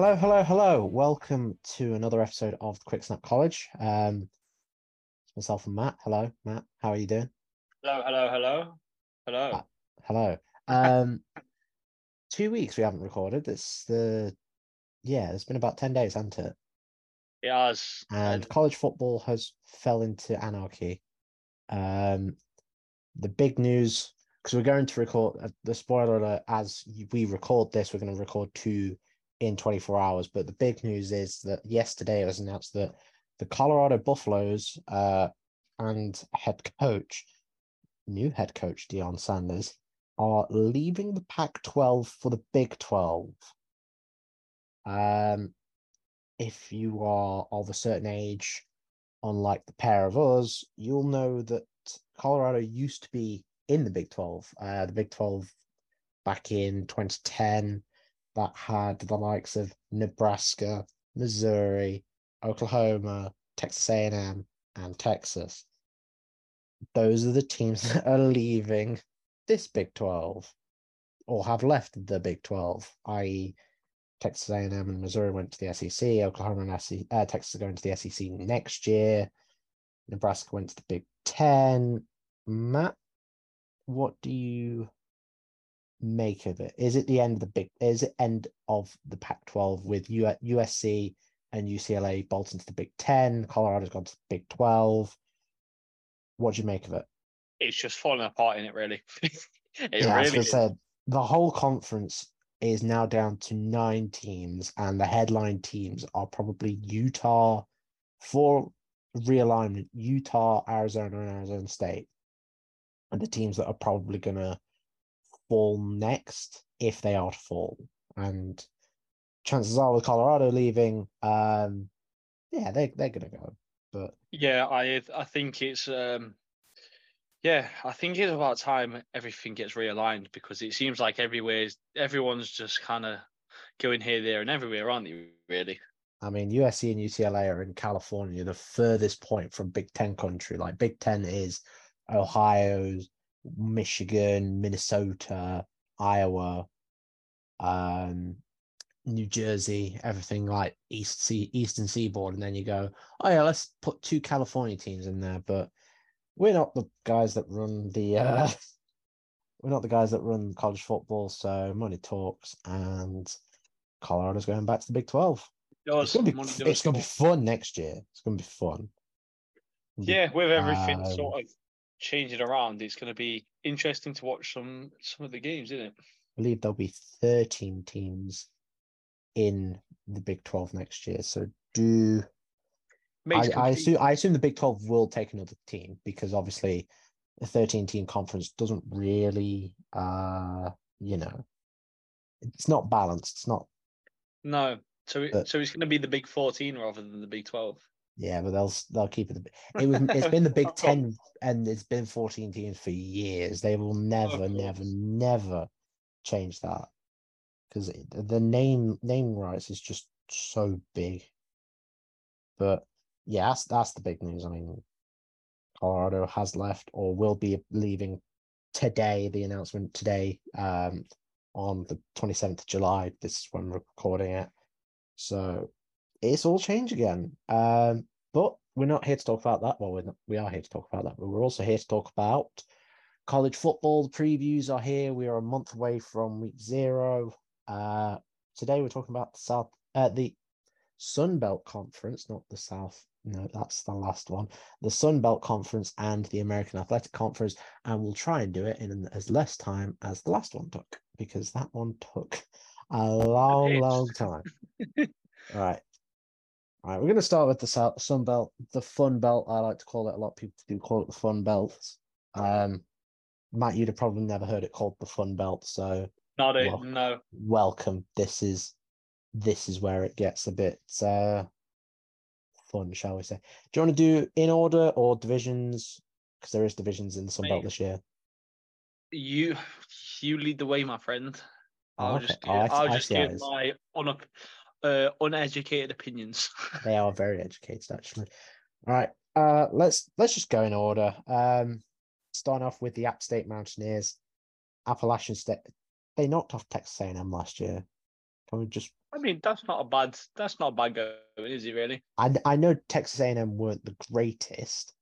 Hello, hello, hello. Welcome to another episode of the Quick Snap College. Um, it's myself and Matt. Hello, Matt. How are you doing? Hello, hello, hello, hello. Uh, hello. Um, two weeks we haven't recorded. It's the yeah. It's been about ten days, hasn't it? It has. And college football has fell into anarchy. Um, the big news because we're going to record uh, the spoiler alert as we record this. We're going to record two in 24 hours. But the big news is that yesterday it was announced that the Colorado Buffaloes uh, and head coach, new head coach Deion Sanders, are leaving the Pac 12 for the Big 12. Um, if you are of a certain age, unlike the pair of us, you'll know that Colorado used to be in the Big 12. Uh, the Big 12 back in 2010 that had the likes of Nebraska, Missouri, Oklahoma, Texas A&M, and Texas. Those are the teams that are leaving this Big 12 or have left the Big 12, i.e., Texas A&M and Missouri went to the SEC. Oklahoma and uh, Texas are going to the SEC next year. Nebraska went to the Big Ten. Matt, what do you make of it? Is it the end of the big? Is it end of the Pac-12 with U- USC and UCLA bolting to the Big Ten? Colorado's gone to the Big Twelve. What do you make of it? It's just falling apart in it, really. it yeah, really as I said, the whole conference is now down to nine teams, and the headline teams are probably Utah for realignment, Utah, Arizona, and Arizona State, and the teams that are probably going to fall next if they are to fall. And chances are with Colorado leaving, um, yeah, they they're gonna go. But yeah, I I think it's um yeah, I think it's about time everything gets realigned because it seems like everywhere everyone's just kind of going here, there, and everywhere, aren't they? Really. I mean, USC and UCLA are in California, the furthest point from Big Ten country. Like Big Ten is Ohio's, Michigan, Minnesota, Iowa, um, New Jersey, everything like East sea, Eastern Seaboard, and then you go, oh yeah, let's put two California teams in there, but we're not the guys that run the uh, we're not the guys that run college football, so money talks, and Colorado's going back to the Big Twelve. It's gonna be it's gonna be fun next year. It's gonna be fun. Yeah, with everything um, sort of changing around, it's going to be interesting to watch some some of the games, isn't it? I believe there'll be 13 teams in the Big 12 next year. So do I, I, assume I assume the Big 12 will take another team because obviously a 13 team conference doesn't really uh you know it's not balanced. It's not No. So it, but, so it's going to be the Big 14 rather than the Big 12. Yeah, but they'll they'll keep it. It was it's been the Big Ten and it's been fourteen teams for years. They will never, never, never change that because the name name rights is just so big. But yeah, that's that's the big news. I mean, Colorado has left or will be leaving today. The announcement today, um, on the twenty seventh of July. This is when we're recording it. So it's all changed again. Um, but we're not here to talk about that. Well, we're not, we are here to talk about that, but we're also here to talk about college football. The previews are here. We are a month away from week zero. Uh, today we're talking about the South, uh, the Sun Belt Conference, not the South no, that's the last one. The Sun Belt Conference and the American Athletic Conference, and we'll try and do it in as less time as the last one took because that one took a long, long time. All right. All right, we're going to start with the Sun Belt, the Fun Belt. I like to call it. A lot of people do call it the Fun Belt. Um, Matt, you'd have probably never heard it called the Fun Belt, so Not it. No. welcome. This is this is where it gets a bit uh fun, shall we say? Do you want to do in order or divisions? Because there is divisions in the Sun Belt this year. You you lead the way, my friend. I'll Okay. just Oh, give, see- I'll just see how it give is. my unup, uh, uneducated opinions. They are very educated, actually. All right. Uh let's let's just go in order. Um starting off with the App State Mountaineers, Appalachian State. They knocked off Texas A&M last year. Can we just I mean, that's not a bad. That's not a bad going, is it? Really? I I know Texas A&M weren't the greatest,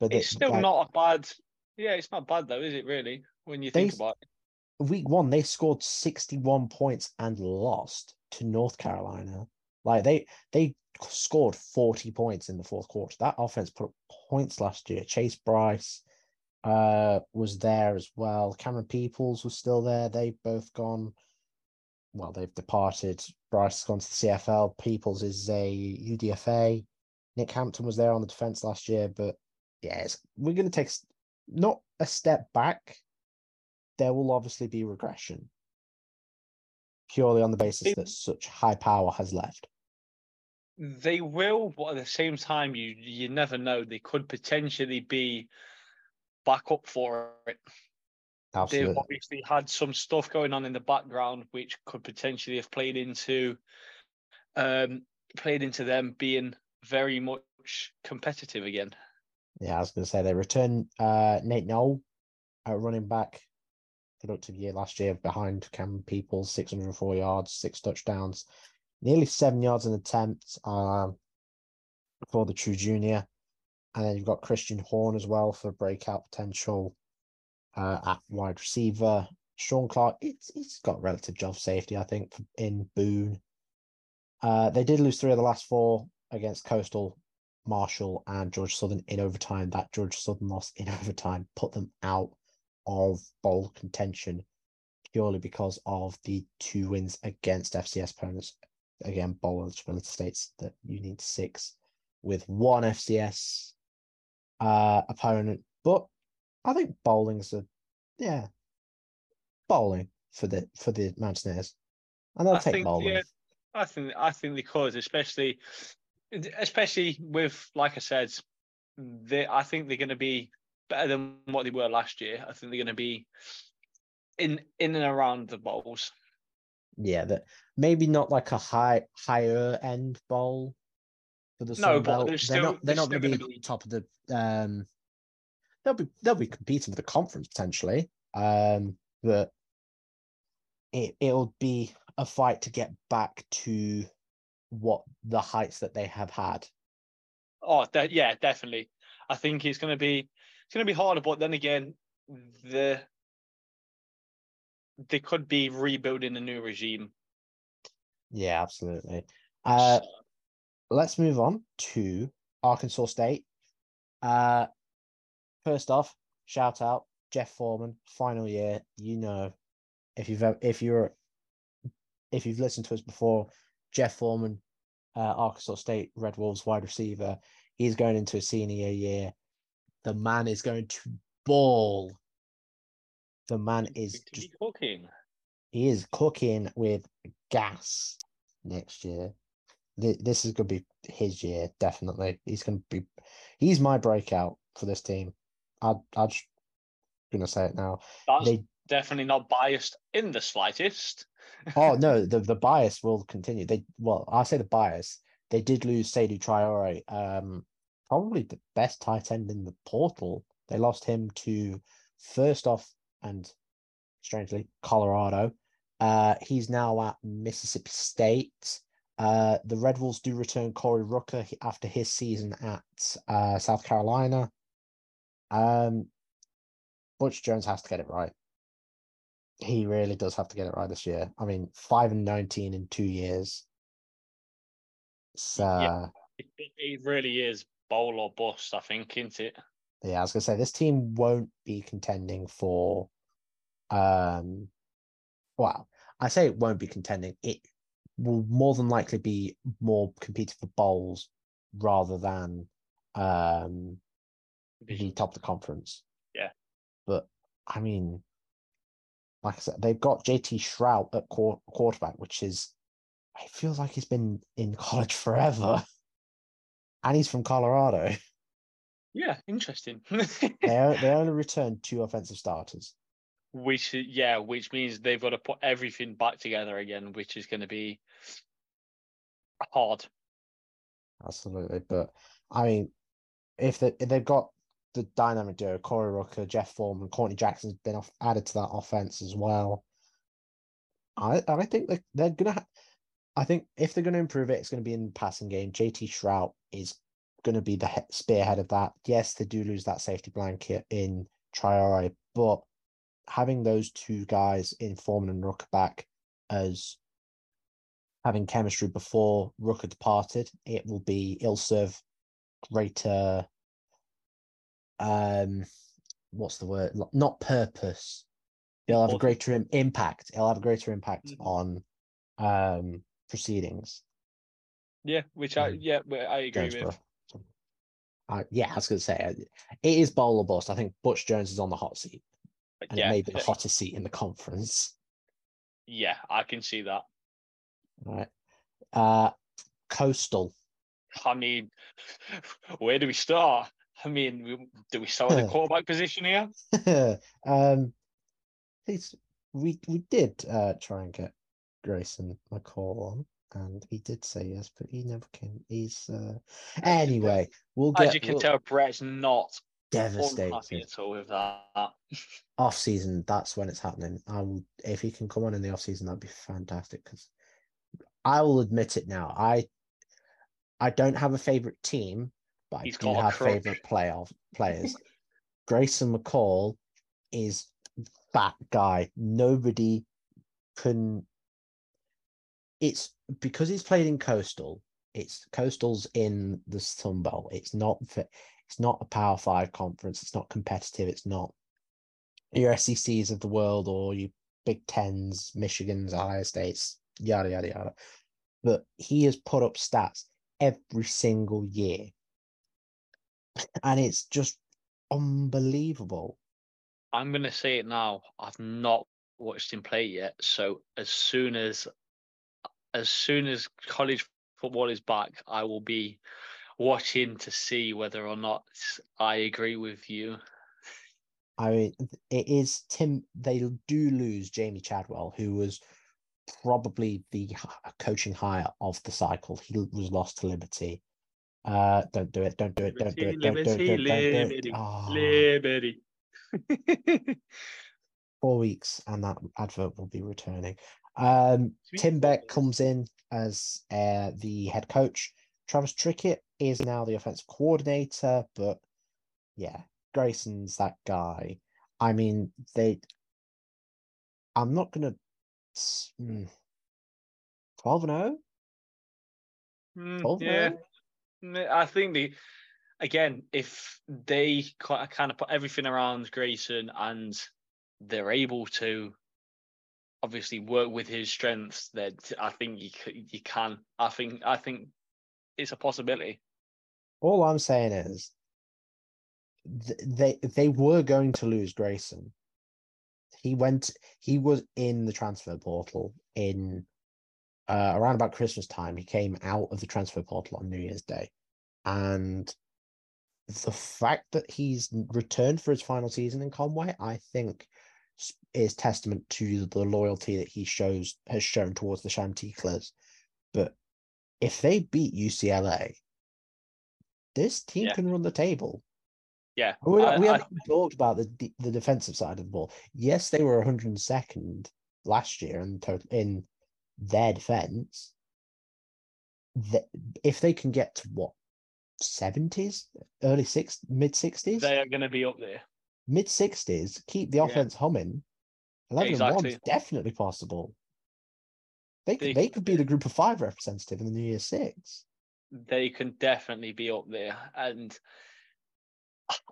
but It's they- still like, not a bad. Yeah, it's not bad though, is it? Really? When you think They- about it. week one they scored 61 points and lost to North Carolina. Like they they scored 40 points in the fourth quarter. That offense put up points last year. Chase Brice uh was there as well. Cameron Peoples was still there. They've both gone. Well, they've departed. Brice has gone to the CFL. Peoples is a UDFA. Nick Hampton was there on the defense last year, but yeah, we're going to take not a step back. There will obviously be regression purely on the basis that such high power has left. They will, but at the same time, you you never know. They could potentially be back up for it. They've obviously had some stuff going on in the background, which could potentially have played into, um, played into them being very much competitive again. Yeah, I was going to say they return uh, Nate Noel, a running back, productive year last year behind Cam Peoples, 604 yards, six touchdowns, nearly seven yards an attempt um, for the true junior. And then you've got Christian Horn as well for breakout potential uh, at wide receiver. Shawn Clark, it's, he's got relative job safety, I think, in Boone. Uh, they did lose three of the last four against Coastal, Marshall, and George Southern in overtime. That George Southern loss in overtime put them out of bowl contention purely because of the two wins against FCS opponents. Again, bowl eligibility states that you need six with one FCS uh, opponent. But I think bowling's a yeah, bowling for the for the Mountaineers, and they'll I take think, bowling. yeah, I think I think they could, especially especially with like I said, they I think they're going to be better than what they were last year. I think they're going to be in in and around the bowls. Yeah, that maybe not like a high higher end bowl for the No, Sun but Belt. they're They're not. They're they're not going still to be be- top of the. Um, they'll be they'll be competing for the conference potentially. Um, but it it'll be a fight to get back to what the heights that they have had. Oh, de- yeah, definitely. I think it's going to be it's going to be harder, but then again, the they could be rebuilding a new regime. Yeah, absolutely. Uh, let's move on to Arkansas State. Uh, first off, shout out Jeff Foreman, final year. You know, if you've if you're if you've listened to us before, Jeff Foreman, uh, Arkansas State Red Wolves wide receiver, he's going into a senior year. The man is going to ball. The man is just cooking. he is cooking with gas next year. This is going to be his year, definitely. He's going to be, he's my breakout for this team. I, I'm just going to say it now. That's They, definitely not biased in the slightest. oh no, the, the bias will continue. They, well, I say the bias. They did lose Seydou Traore, um, probably the best tight end in the portal. They lost him to first off and strangely Colorado. Uh, he's now at Mississippi State. Uh, the Red Wolves do return Corey Rucker he- after his season at uh, South Carolina. Um, Butch Jones has to get it right. He really does have to get it right this year. I mean, five and nineteen in two years. So Yeah. It, really is bowl or bust, I think, isn't it? Yeah, I was gonna say this team won't be contending for um well, I say it won't be contending. It will more than likely be more competing for bowls rather than um the top the conference. Yeah. But I mean, like I said, they've got JT Shrout at quar- quarterback, which is it feels like he's been in college forever. And he's from Colorado. Yeah, interesting. They, they only returned two offensive starters. which yeah, which means they've got to put everything back together again, which is going to be hard. Absolutely. But I mean, if, they, if they've got the dynamic duo, Corey Rucker, Jeff Foreman, Courtney Jackson's been off, added to that offense as well. I I think they're, they're. Ha- I think if they're going to improve it, it's going to be in the passing game. JT Shrout is going to be the he- spearhead of that. Yes, they do lose that safety blanket in Traore, but having those two guys in Foreman and Rucker back as having chemistry before Rucker departed, it will be it'll serve greater um what's the word not purpose it'll have a greater im- impact it'll have a greater impact Mhm. on um proceedings Yeah, which I Mm. yeah, I agree Jonesboro. with. Uh, yeah, I was going to say uh, it is bowl or bust. I think Butch Jones is on the hot seat, and yeah, it may be the uh, hottest seat in the conference. yeah, I can see that. Right. Uh, Coastal. I mean, where do we start? I mean, we- do we with the quarterback position here? um, it's, we we did uh, try and get Grayson McCall on, and he did say yes, but he never came. He's uh, anyway. We'll get As you can we'll- tell, Brett's not devastated. at all with that. off season, that's when it's happening. I will if he can come on in the off season, that'd be fantastic. Because I will admit it now, I I don't have a favorite team, but He's I do have favorite playoff players. Grayson McCall is that guy. Nobody can. It's because he's played in Coastal. It's Coastal's in the Sun Bowl. It's not. It's not a Power Five conference. It's not competitive. It's not your SECs of the world or your Big Tens, Michigan's, Ohio States, yada yada yada. But he has put up stats every single year, and it's just unbelievable. I'm gonna say it now. I've not watched him play yet, so as soon as as soon as college football is back, I will be watching to see whether or not I agree with you. I mean, it is Tim. They do lose Jamey Chadwell, who was probably the coaching hire of the cycle. He was lost to Liberty. Uh, don't do it! Don't do it! Don't do it! Don't do it! Don't, don't it! Liberty, Ah. Four weeks and that advert will be returning. Um, Tim Beck comes in as uh, the head coach. Travis Trickett is now the offensive coordinator, but yeah, Grayson's that guy. I mean, they. I'm not gonna. mm, Twelve and oh? zero. Mm, 12 yeah? Mm, I think the again, if they kind of put everything around Grayson and they're able to obviously work with his strengths, then I think you you can. I think I think it's a possibility. All I'm saying is, they they were going to lose Grayson. He went. He was in the transfer portal in uh, around about Christmas time. He came out of the transfer portal on New Year's Day, and the fact that he's returned for his final season in Conway, I think, is testament to the loyalty that he shows has shown towards the Chanticleers. But if they beat UCLA, this team Yeah. can run the table. Yeah, We, I- we I- haven't even talked about the the defensive side of the ball. Yes, they were 102nd last year in total in their defense. The, if they can get to what 70s, early six, mid 60s, they are going to be up there. mid 60s, keep the Yeah. offense humming. 11 and 1 Exactly. is definitely possible. They could, They- they could be the group of five representative in the New Year Six. they can definitely be up there. And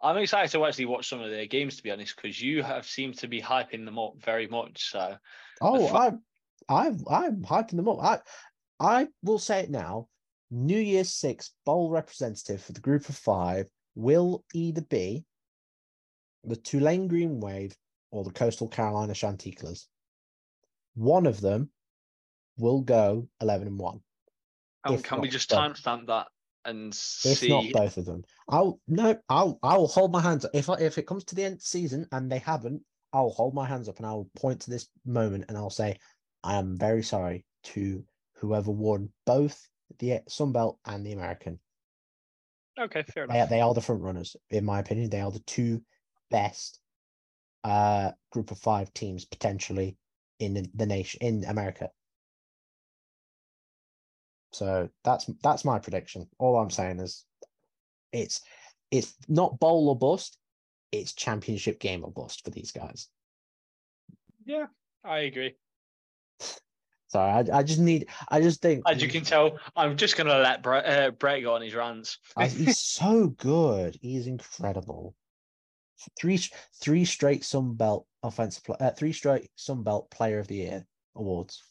I'm excited to actually watch some of their games, to be honest, because you have seemed to be hyping them up very much. So, Oh, I'm, I'm, I'm hyping them up. I, I will say it now. New Year's Six bowl representative for the group of five will either be the Tulane Green Wave or the Coastal Carolina Chanticleers. One of them will go eleven and one. If can we just timestamp that and If see? not both of them, I'll no, I'll I'll hold my hands up. If I, if it comes to the end of the season and they haven't, I'll hold my hands up and I'll point to this moment and I'll say, I am very sorry to whoever won both the Sun Belt and the American. Okay, fair They, enough. they are the front runners, in my opinion. They are the two best uh group of five teams potentially in the, the nation in America. So that's that's my prediction. All I'm saying is it's it's not bowl or bust, it's championship game or bust for these guys. Yeah, I agree. So I, I just need I just think As you can tell, I'm just gonna let Brett, uh, Brett go on his rants. I- he's so good. He's incredible. Three three straight Sun Belt offensive uh, three straight Sun Belt Player of the Year awards.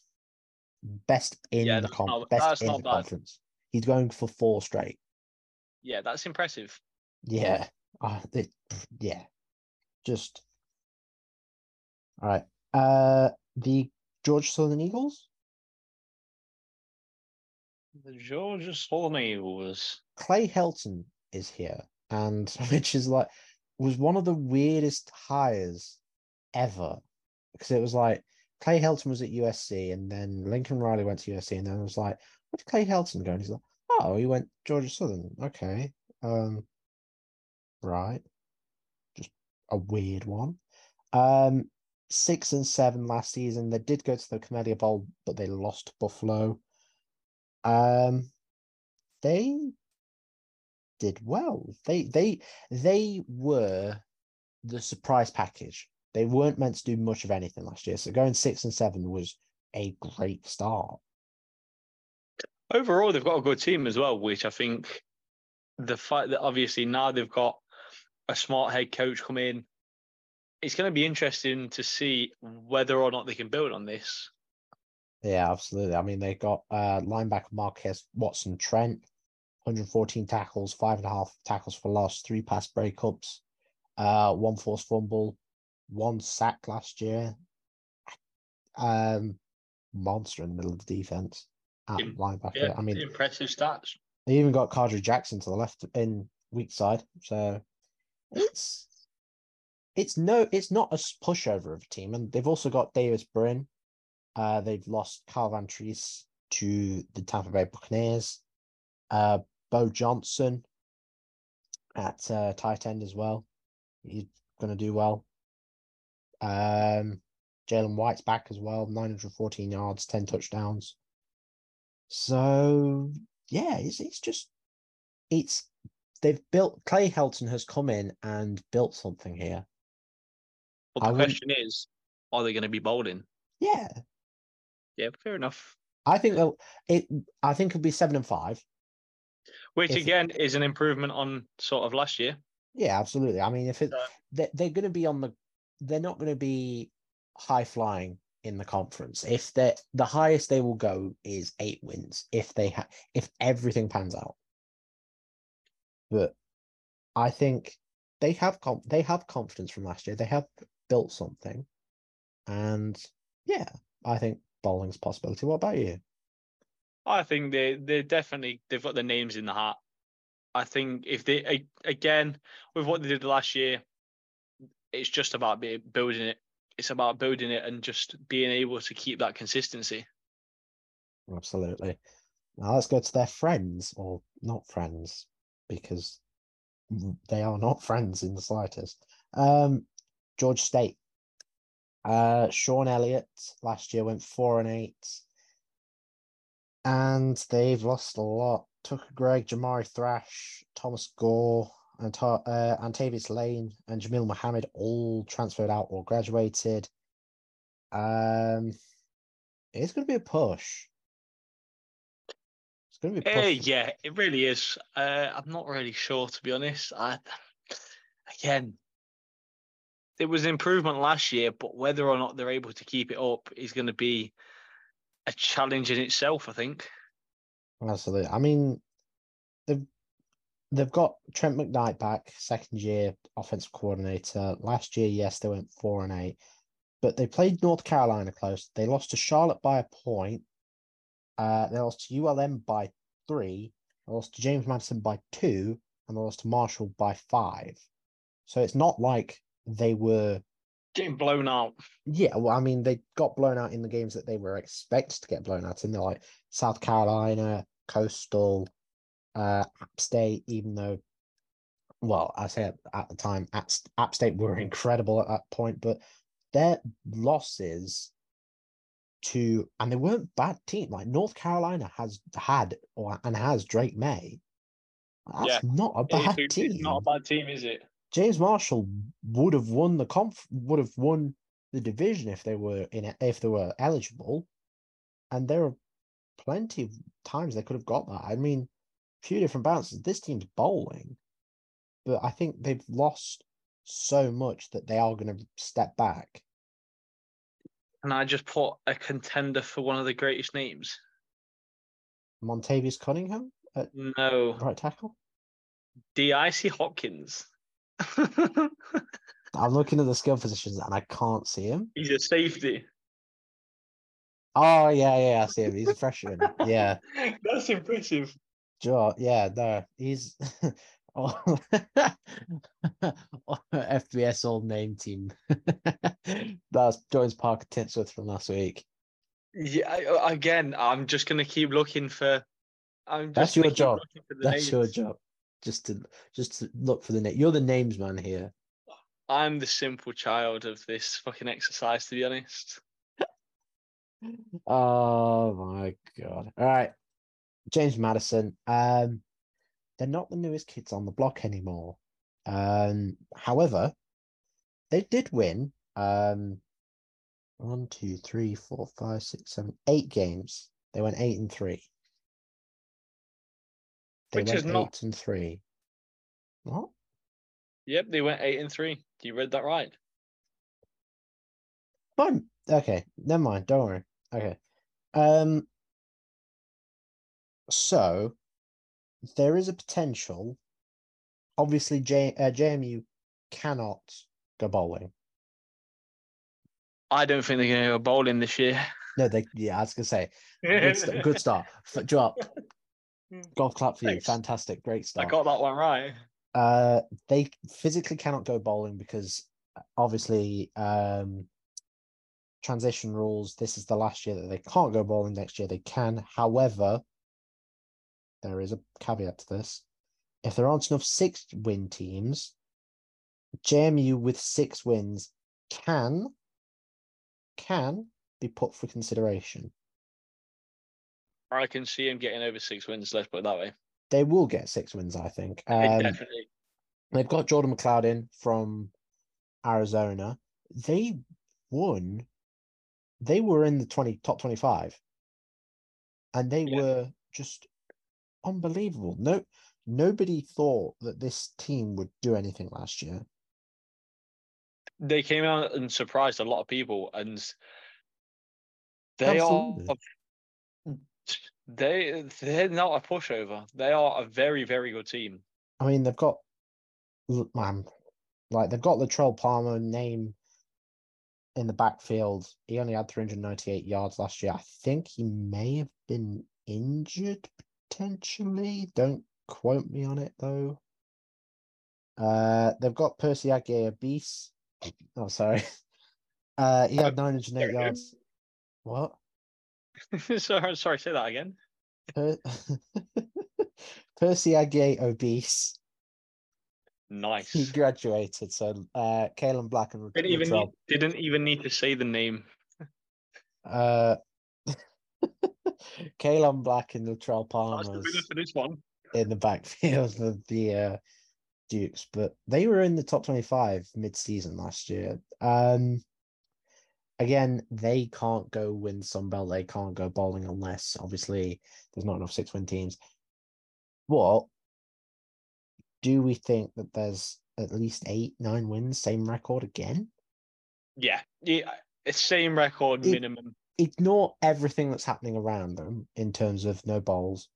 Best in Yeah, the not- best in the bad. conference. He's going for four straight. yeah, that's impressive. Yeah. Uh, it, yeah. Just all right. Uh the Georgia Southern Eagles. The Georgia Southern Eagles. Clay Helton is here, and which is like was one of the weirdest hires ever because it was like Clay Helton was at USC, and then Lincoln Riley went to USC, and then it was like, where did Clay Helton go? And he's like, oh, he went Georgia Southern. Okay, um, right, just a weird one. Um, six and seven last season. They did go to the Camellia Bowl, but they lost Buffalo. Um, they did well. They they they were the surprise package. They weren't meant to do much of anything last year. So going six and seven was a great start. Overall, they've got a good team as well, which I think the fact that obviously now they've got a smart head coach come in, it's going to be interesting to see whether or not they can build on this. Yeah, absolutely. I mean, they got uh linebacker Marquez Watson Trent, 114 tackles, five and a half tackles for loss, three pass breakups, uh, one forced fumble, one sack last year. Um, monster in the middle of the defense at Im- linebacker. Yeah, I mean, impressive stats. They even got Cardry Jackson to the left in weak side. So it's it's no it's not a pushover of a team. And they've also got Davis Brin. Uh they've lost Carl Van to the Tampa Bay Buccaneers. Uh Bo Johnson at uh, tight end as well. He's gonna do well. Um Jalen White's back as well, 914 yards, 10 touchdowns. So yeah, it's it's just it's they've built Clay Helton has come in and built something here. But I the wouldn't- question is, are they going to be bowling? Yeah, Yeah, fair enough. I think they'll- it. I think it'll be seven and five. Which If- again is an improvement on sort of last year. Yeah, absolutely. I mean, if it So- they're, they're going to be on the, they're not going to be high flying in the conference. If they are the highest they will go is eight wins if they have if everything pans out. But I think they have com- they have confidence from last year. They have built something, and yeah, I think bowling's a possibility. What about you? I think they they definitely they've got their names in the hat. I think if they again with what they did last year, it's just about be, building it. It's about building it and just being able to keep that consistency. Absolutely. Now let's go to their friends, or not friends, because they are not friends in the slightest. Um, George State. Uh, Shawn Elliott last year went four and eight, and they've lost a lot. Tucker Gregg, Jamari Thrash, Thomas Gore, and uh, Antavius Lane, and Jamil Mohammed all transferred out or graduated. Um, it's going to be a push. It's going to be. Tough. yeah, it really is. Uh, I'm not really sure to be honest. I again, it was improvement last year, but whether or not they're able to keep it up is going to be a challenge in itself. I think. Absolutely. I mean, they've they've got Trent McKnight back, second year offensive coordinator. Last year, yes, they went four and eight, but they played North Carolina close. They lost to Charlotte by a point. Uh, they lost to ULM by three. They lost to James Madison by two, and they lost to Marshall by five. So it's not like they were Getting blown out. yeah, well, I mean, they got blown out in the games that they were expected to get blown out in. They're like South Carolina, Coastal, uh, App State, even though, well, I say at, at the time, App, App State were incredible at that point, but their losses to, and they weren't bad team. Like North Carolina has had or and has Drake Maye. That's Yeah. not a bad It's, team. it's not a bad team, is it? James Marshall would have won the conf would have won the division if they were in it if they were eligible, and there are plenty of times they could have got that. I mean, a few different bounces. This team's bowling, but I think they've lost so much that they are going to step back. And I just put a contender for one of the greatest names. Montavious Cunningham at No, right tackle. D.I.C. Hopkins. I'm looking at the skill positions and I can't see him. He's a safety. Oh yeah, yeah, I see him. He's a freshman. Yeah. That's impressive. Sure, yeah, no, he's oh, FBS old name team. That's Jones Parker Tinsworth from last week. Yeah, uh, again, I'm just gonna keep looking for. I'm That's your job. looking for the That's your job. Just to just to look for the name. You're the names man here. I'm the simple child of this fucking exercise, to be honest. Oh my god. All right. James Madison. Um they're not the newest kids on the block anymore. Um however, they did win um one, two, three, four, five, six, seven, eight games. They went eight and three. They Which went is not- eight and three. What? Yep, they went eight and three. You read that right. Fine. Okay, never mind. Don't worry. Okay. Um. So there is a potential. Obviously, J, uh, JMU cannot go bowling. I don't think they're gonna go bowling this year. No, they. Yeah, I was gonna say good, st- good start. Foot drop. Golf clap for you. Fantastic. Great stuff. I got that one right. Uh, they physically cannot go bowling because uh, obviously, um, transition rules. This is the last year that they can't go bowling. Next year they can. However, there is a caveat to this. If there aren't enough six win teams, JMU with six wins can can be put for consideration. I can see him getting over six wins. Let's put it that way. They will get six wins, I think. Um, Definitely. They've got Jordan McCloud in from Arizona. They won. They were in the 20 top 25. And they Yeah. were just unbelievable. No nobody thought that this team would do anything last year. They came out and surprised a lot of people, and they are Absolutely. They they're not a pushover. They are a very very good team. I mean, they've got l- man, like they've got Latrell Palmer name in the backfield. He only had 398 yards last year. I think he may have been injured potentially. Don't quote me on it though. Uh, they've got Percy Aguirre Beast. Oh, sorry. Uh, he had 908 There we go. yards. What? sorry, sorry, say that again. Per- Percy Agyei-Obese. Nice. He graduated. So, uh, Kaelon Black and Didn't even need, didn't even need to say the name. Uh, Kaelon Black and Latrell Palmer the winner was for this one. in the backfield of the uh, Dukes, but they were in the top 25 mid season last year. Um, again, they can't go win Sun Belt. They can't go bowling unless obviously there's not enough six win teams. But do we think that there's at least eight, nine wins, same record again? Yeah, yeah, it's same record It- minimum. Ignore everything that's happening around them in terms of no bowls.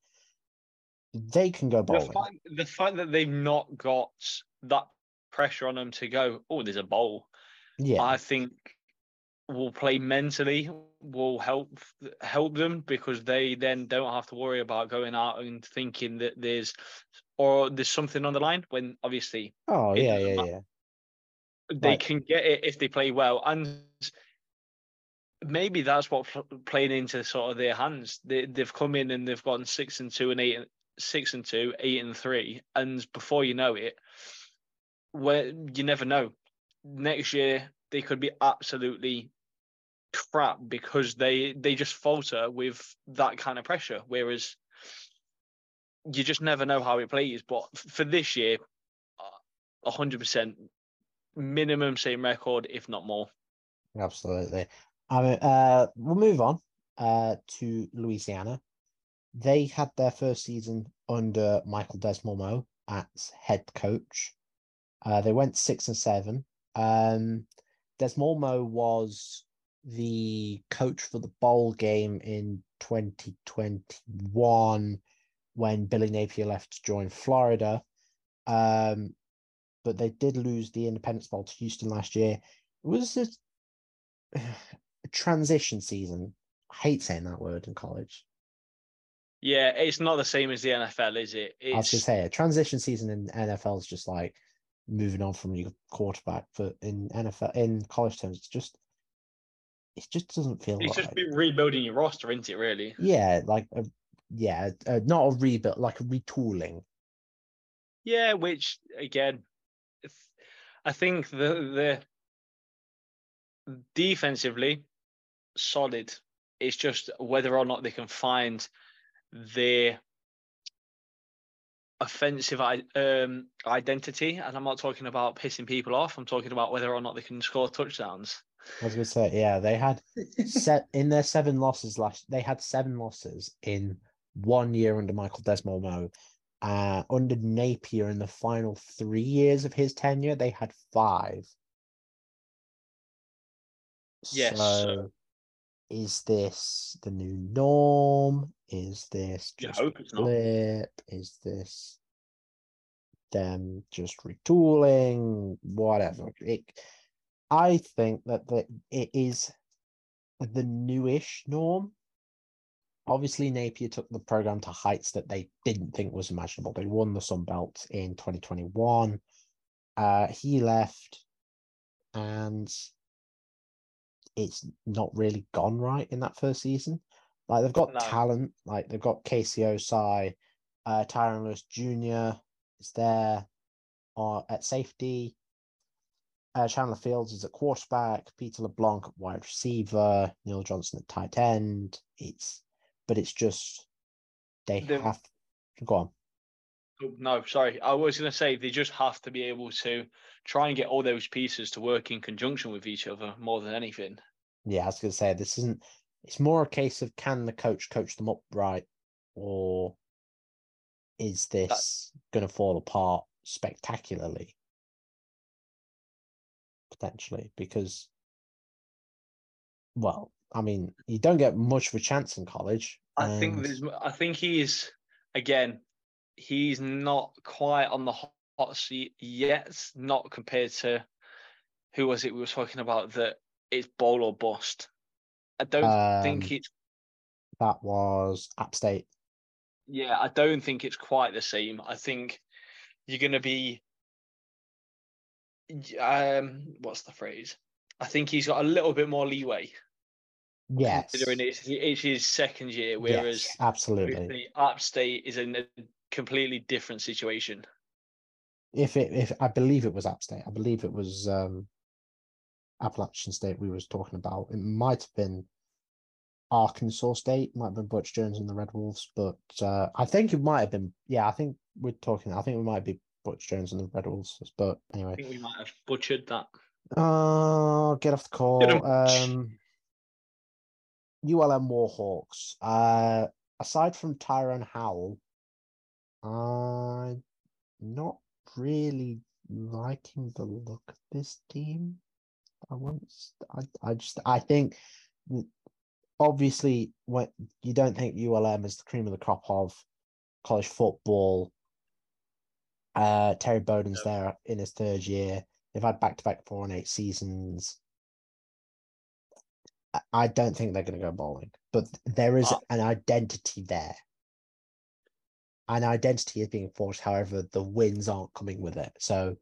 They can go The bowling. fact, the fact that they've not got that pressure on them to go, oh, there's a bowl. yeah, I think will play mentally will help help them because they then don't have to worry about going out and thinking that there's or there's something on the line when obviously oh yeah, yeah, matter. yeah. they Right. can get it if they play well and maybe that's what playing into sort of their hands they, they've come in and they've gotten six and two and eight and six and two eight and three and before you know it where you never know next year they could be absolutely crap because they they just falter with that kind of pressure whereas you just never know how it plays but for this year uh, 100% minimum same record if not more Absolutely. I mean, uh, we'll move on uh, to Louisiana. They had their first season under Michael Desormeaux as head coach. Uh, they went six and seven. Um, was the coach for the bowl game in 2021 when Billy Napier left to join Florida. Um, but they did lose the Independence Bowl to Houston last year. It was a a transition season. I hate saying that word in college. yeah it's not the same as the nfl is it I was gonna say a transition season in NFL is just like moving on from your quarterback, but in NFL in college terms, it's just it just doesn't feel it's right. just rebuilding your roster isn't it really yeah, like a, yeah, uh, not a rebuild, like a retooling. Yeah, which again, I think the the defensively solid. It's just whether or not they can find their offensive um, identity, and I'm not talking about pissing people off. I'm talking about whether or not they can score touchdowns. I was gonna say, yeah, they had set in their seven losses last. They had seven losses in one year under Michael Desmond Uh, under Napier in the final three years of his tenure, they had five. Yes, So, is this the new norm? Is this just it's not. Is this them just retooling? Whatever. It, I think that the, it is the newish norm. Obviously, Napier took the program to heights that they didn't think was imaginable. They won the Sun Belt in 2021. Uh, he left, and it's not really gone right in that first season. Like they've got No. talent, like they've got Casey Osai, uh, Tyron Lewis Jr. is there, or at safety. Uh, Chandler Fields is at quarterback, Peter LeBlanc at wide receiver, Neil Johnson at tight end. It's, but it's just they The- have go on. Oh, No, sorry. I was going to say they just have to be able to try and get all those pieces to work in conjunction with each other more than anything. Yeah, I was gonna say this isn't. It's more a case of can the coach coach them up right, or is this going to fall apart spectacularly? Potentially, because, well, I mean, you don't get much of a chance in college. I think there's. I think he's again. He's not quite on the hot seat yet. Not compared to who was it we were talking about that it's ball or bust. I don't Um, think it's. that was App State. Yeah, I don't think it's quite the same. I think you're going to be. Um, what's the phrase? I think he's got a little bit more leeway. Yes, Considering it's, it's his second year, whereas yes, absolutely. App State is in a completely different situation. if it if I believe it was App State, I believe it was um Appalachian State we was talking about. It might have been Arkansas State, might have been Butch Jones and the Red Wolves, but uh I think it might have been yeah, I think we're talking I think it might be Butch Jones and the Red Wolves, but anyway, I think we might have butchered that. Oh, get off the call. Um, ULM Warhawks. Uh, aside from Tyrone Howell, I'm not really liking the look of this team. I want. I. I just. I think. Obviously, when you don't think ULM is the cream of the crop of college football. Uh, Terry Bowden's there in his third year. They've had back to back four and eight seasons. I- don't think they're going to go bowling, but there is an identity there. An identity is being forged, however, the wins aren't coming with it. So,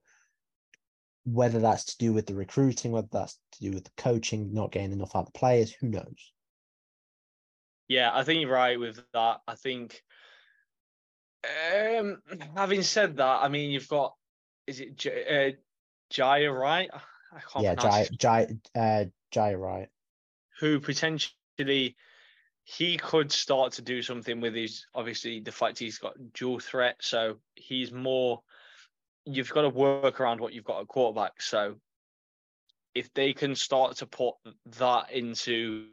whether that's to do with the recruiting, whether that's to do with the coaching, not getting enough out of the players, who knows? Yeah, I think you're right with that. I think um having said that, I mean you've got is it J- uh, Jaya, right? I can't yeah, Jaya, Jaya, uh, Jai, right? who potentially he could start to do something with his obviously the fact he's got dual threat, so he's more you've got to work around what you've got at quarterback. So if they can start to put that into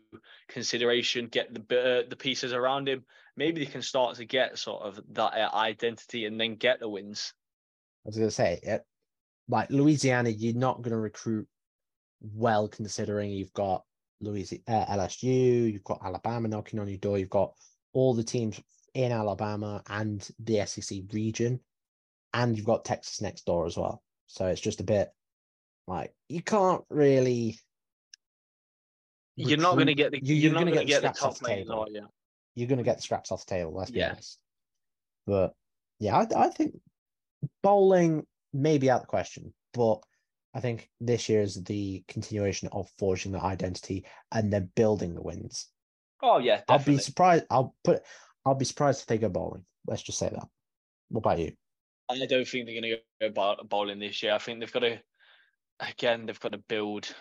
consideration, get the bit- uh, the pieces around him, maybe they can start to get sort of that uh, identity and then get the wins. I was gonna say, it, like Louisiana, you're not gonna recruit well considering you've got Louisiana, uh, LSU, you've got Alabama knocking on your door, you've got all the teams in Alabama and the SEC region, and you've got Texas next door as well. So it's just a bit like you can't really. You're not going to get the you- you're, you're not gonna get get the top off the players, table. are you? You're gonna get the scraps off the table. Let's be Yeah. honest. But yeah, I, I think bowling may be out of the question, but I think this year is the continuation of forging the identity and then building the wins. Oh yeah, I'll be surprised. I'll put. I'll be surprised if they go bowling. Let's just say that. What about you? I don't think they're going to go bowling this year. I think they've got to, again, they've got to build,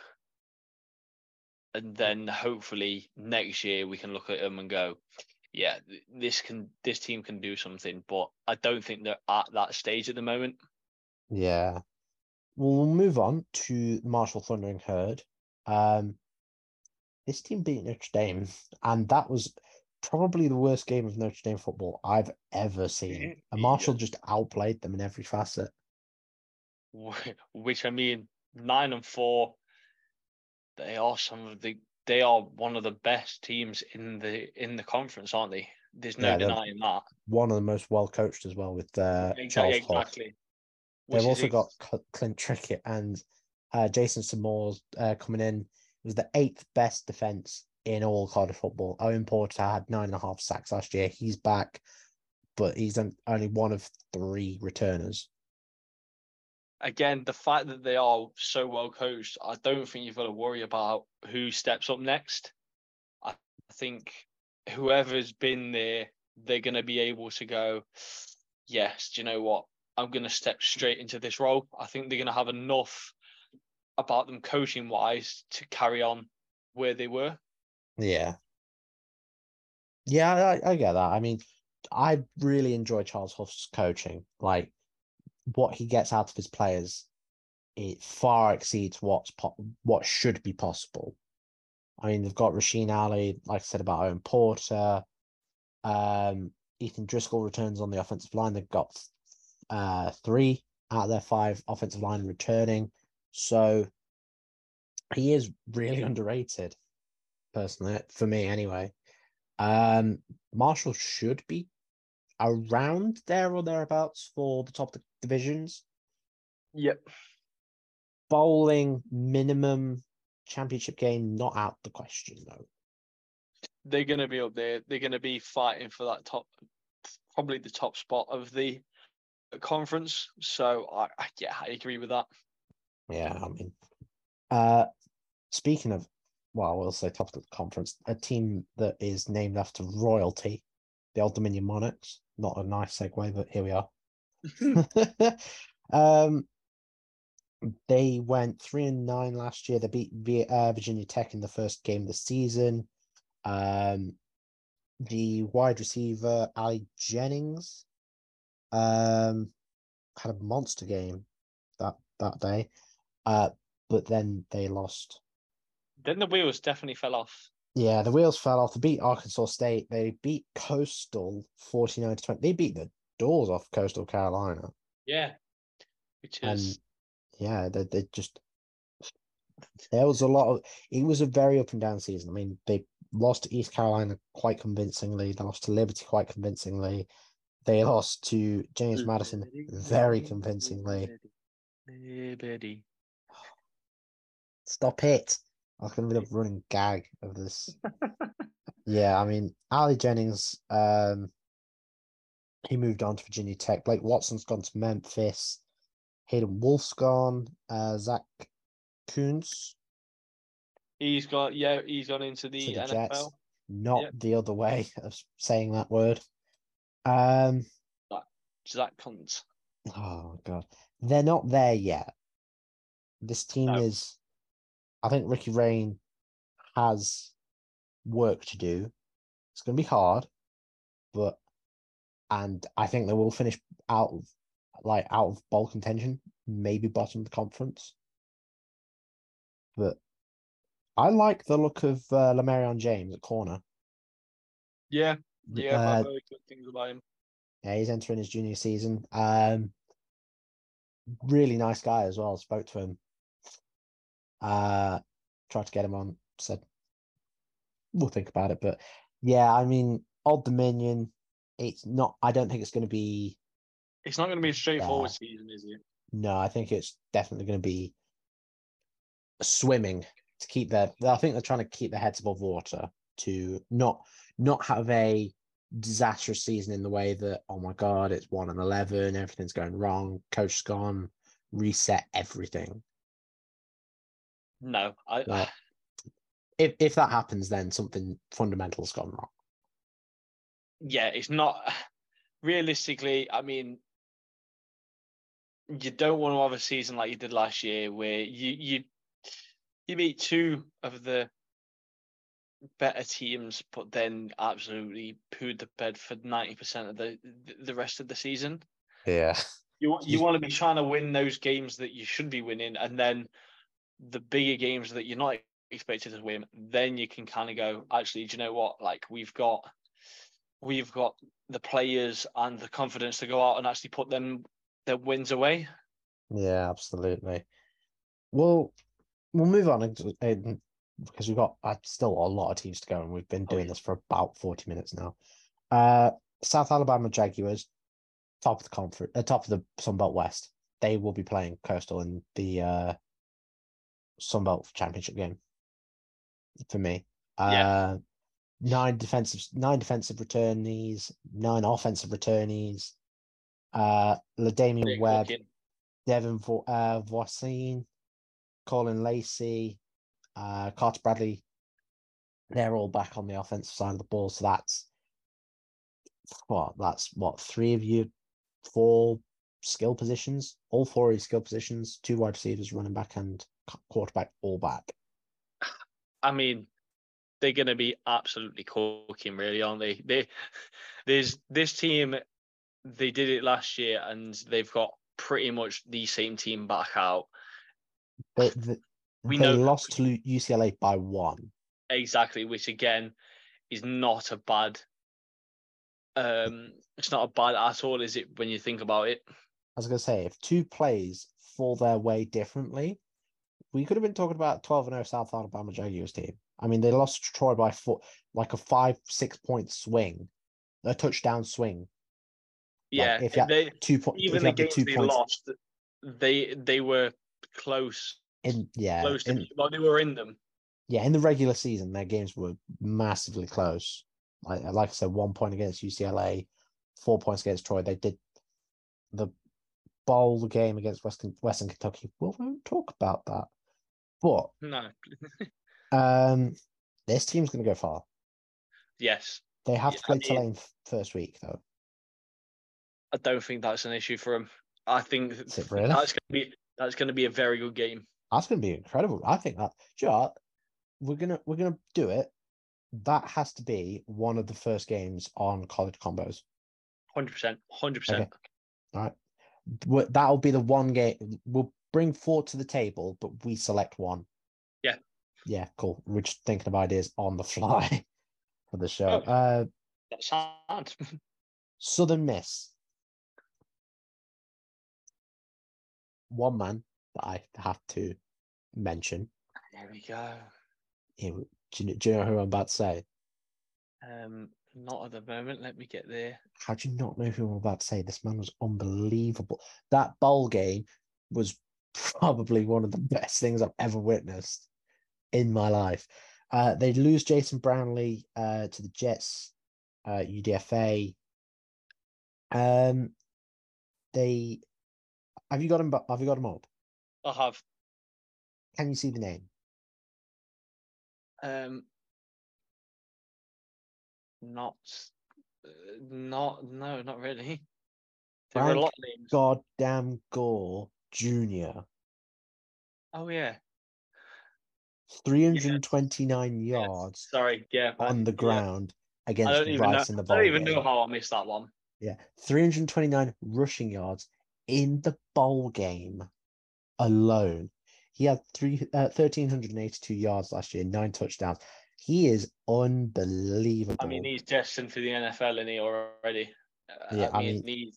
and then hopefully next year we can look at them and go, yeah, this can this team can do something. But I don't think they're at that stage at the moment. Yeah. Well, we'll move on to Marshall Thundering Herd. Um, this team beat Notre Dame, and that was probably the worst game of Notre Dame football I've ever seen. And Marshall just outplayed them in every facet. Which I mean, nine and four, they are some of the they are one of the best teams in the in the conference, aren't they? There's no Yeah, denying that. One of the most well coached as well with uh, Exa- Charles exactly. They've Which also got Cl- Clint Trickett and uh, Jason Semore uh, coming in. It was the eighth best defense in all college football. Owen Porter had nine and a half sacks last year. He's back, but he's only one of three returners. Again, the fact that they are so well coached, I don't think you've got to worry about who steps up next. I think whoever's been there, they're going to be able to go, yes, do you know what? I'm going to step straight into this role. I think they're going to have enough about them coaching wise to carry on where they were. Yeah. Yeah, I, I get that. I mean, I really enjoy Charles Huff's coaching. Like what he gets out of his players, it far exceeds what's po- what should be possible. I mean, they've got Rasheen Ali, like I said about Owen Porter. Um, Ethan Driscoll returns on the offensive line. They've got uh three out of their five offensive line returning. So he is really underrated, personally, for me anyway. Um, Marshall should be around there or thereabouts for the top divisions. Yep. Bowling minimum championship game not out the question though. They're going to be up there. They're going to be fighting for that top, probably the top spot of the conference. So, I, I yeah, I agree with that. Yeah, I mean, uh, speaking of, well, we'll say top of the conference, a team that is named after royalty, the Old Dominion Monarchs. Not a nice segue, but here we are. um, they went three and nine last year. They beat uh, Virginia Tech in the first game of the season. Um, the wide receiver Ali Jennings um had a monster game that that day. Uh, but then they lost. Then the wheels definitely fell off. Yeah, the wheels fell off. They beat Arkansas State. They beat Coastal 49 to 20. They beat the doors off Coastal Carolina. Yeah. Which And is yeah, they, they just there was a lot of it was a very up and down season. I mean, they lost to East Carolina quite convincingly, they lost to Liberty quite convincingly, they lost to James Madison very convincingly. Liberty. Stop it. I was gonna be the running gag of this. yeah, I mean Ali Jennings, um he moved on to Virginia Tech. Blake Watson's gone to Memphis. Hayden Wolff's gone. Uh, Zach Kuntz He's got yeah, he's gone into the, the NFL. Jets. Not Yep. the other way of saying that word. Um, Zach Cunt. oh god, they're not there yet. This team No. is. I think Ricky Rahne has work to do. It's going to be hard, but and I think they will finish out of like out of bowl contention, maybe bottom of the conference. But I like the look of uh, Lamarion James at corner. Yeah, yeah, Uh, heard good things about him. Yeah, he's entering his junior season. Um, really nice guy as well. Spoke to him. Uh, tried to get him on. Said we'll think about it, but yeah, I mean, Old Dominion. It's not. I don't think it's going to be. It's not going to be a straightforward Yeah. season, is it? No, I think it's definitely going to be swimming to keep their. I think they're trying to keep their heads above water to not not have a disastrous season in the way that oh my god it's one and eleven everything's going wrong coach's gone reset everything No, I. Like, if if that happens then something fundamental's gone wrong yeah, it's not realistically. I mean, you don't want to have a season like you did last year, where you you you beat two of the better teams, but then absolutely pooed the bed for ninety percent of the the rest of the season. yeah You wa- you You- want to be trying to win those games that you should be winning, and then the bigger games that you're not expected to win, then you can kind of go. Actually, do you know what? Like we've got, we've got the players and the confidence to go out and actually put them their wins away. yeah absolutely well we'll move on because we've got uh, still a lot of teams to go and we've been Oh, doing yeah. this for about 40 minutes now uh south alabama jaguars top of the conference uh, top of the sunbelt west they will be playing coastal in the uh sunbelt championship game for me Yeah. Nine defensive nine defensive returnees nine offensive returnees uh ladamian webb. Devin Vo- uh, Voisin, Caullin Lacy, uh, Carter Bradley, they're all back on the offensive side of the ball. So that's what that's what three of you, four skill positions, all four of your skill positions, two wide receivers, running back, and quarterback, all back. I mean, they're going to be absolutely cooking, really, aren't they? They, there's this team. They did it last year, and they've got pretty much the same team back out. They, they, We they know- lost to UCLA by one. Exactly, which again is not a bad. Um, it's not a bad at all, is it? When you think about it, I was gonna say if two plays fall their way differently, we could have been talking about 12 and 0 South Alabama Jaguars team. I mean, they lost Troy by four, like a five, six point swing, a touchdown swing. yeah. if you had they Two point, if even the the games two they points lost, they they were close, in, yeah, close to. well, they were in them. yeah, in the regular season, their games were massively close. Like, like I said, one point against UCLA, four points against Troy. They did the bowl game against Western Western Kentucky. We won't talk about that, but No, Um, this team's going to go far. yes, They have Yeah, to I play mean- Tulane first week, though. I don't think that's an issue for them. I think really? that's going to be that's going to be a very good game. That's going to be incredible. I think that. Sure, we're gonna we're gonna do it. That has to be one of the first games on college combos. Hundred percent, hundred percent. Wh- That'll be the one game. We'll bring four to the table, but we select one. Yeah. Cool. We're just thinking of ideas on the fly for the show. Oh. Uh, That's sad. Southern Miss. One man that I have to mention. there we go. Here, do, you, do you know who I'm about to say? Um, not at the moment. Let me get there. How do you not know who I'm about to say? This man was unbelievable. That bowl game was probably one of the best things I've ever witnessed in my life. Uh, they lose Jason Brownlee uh, to the Jets, uh, UDFA. Um, they have you got him? Have you got him up? I have. Can you see the name? Um, not, uh, not, no, not really. There were a lot of names. Goddamn Gore Jr. Oh yeah. 329 Yes. yards Sorry. Yeah. On the ground I against don't even know. Rice in the I don't even game. know how I missed that one. Yeah, 329 rushing yards in the bowl game alone. He had three, uh, 1,382 yards last year, nine touchdowns. He is unbelievable. I mean, he's destined for the NFL, and he already. Uh, Yeah, I I mean,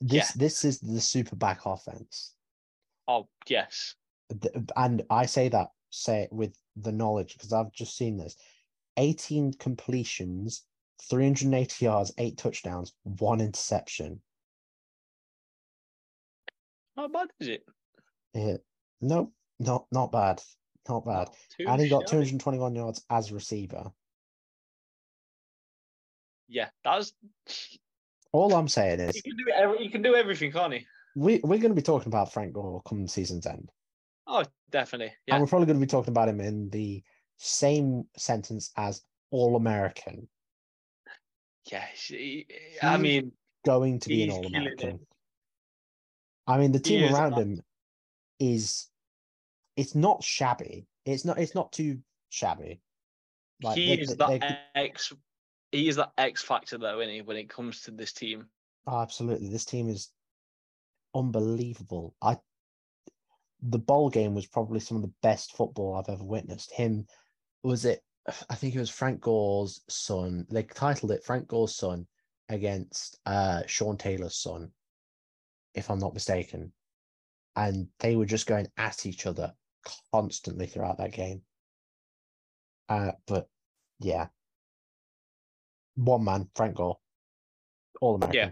this this is the super back offense. Oh yes. And I say that say it with the knowledge because I've just seen this. 18 completions, 380 yards, eight touchdowns, one interception. How bad is it? Yeah, no, not not bad. Not bad. Not and he got shabby. 221 yards as receiver. Yeah, that's. All I'm saying He is can do. Every, he can do everything, can't he? we, we're going to be talking about Frank Gore come season's end. Oh, definitely. Yeah. And we're probably going to be talking about him in the same sentence as All American. Yeah. he- I mean, Going to be an All American. I mean, the team around him is it's not shabby. It's not it's not too shabby. Like, he they- is they- that X. He is that X factor, though, isn't he? When it comes to this team. Oh, absolutely. This team is unbelievable. I the bowl game was probably some of the best football I've ever witnessed. Him was it I think it was Frank Gore's son. They titled it Frank Gore's son against uh Sean Taylor's son, if I'm not mistaken. And they were just going at each other constantly throughout that game. Uh but yeah. One man, Frank Gore. All American. Yeah,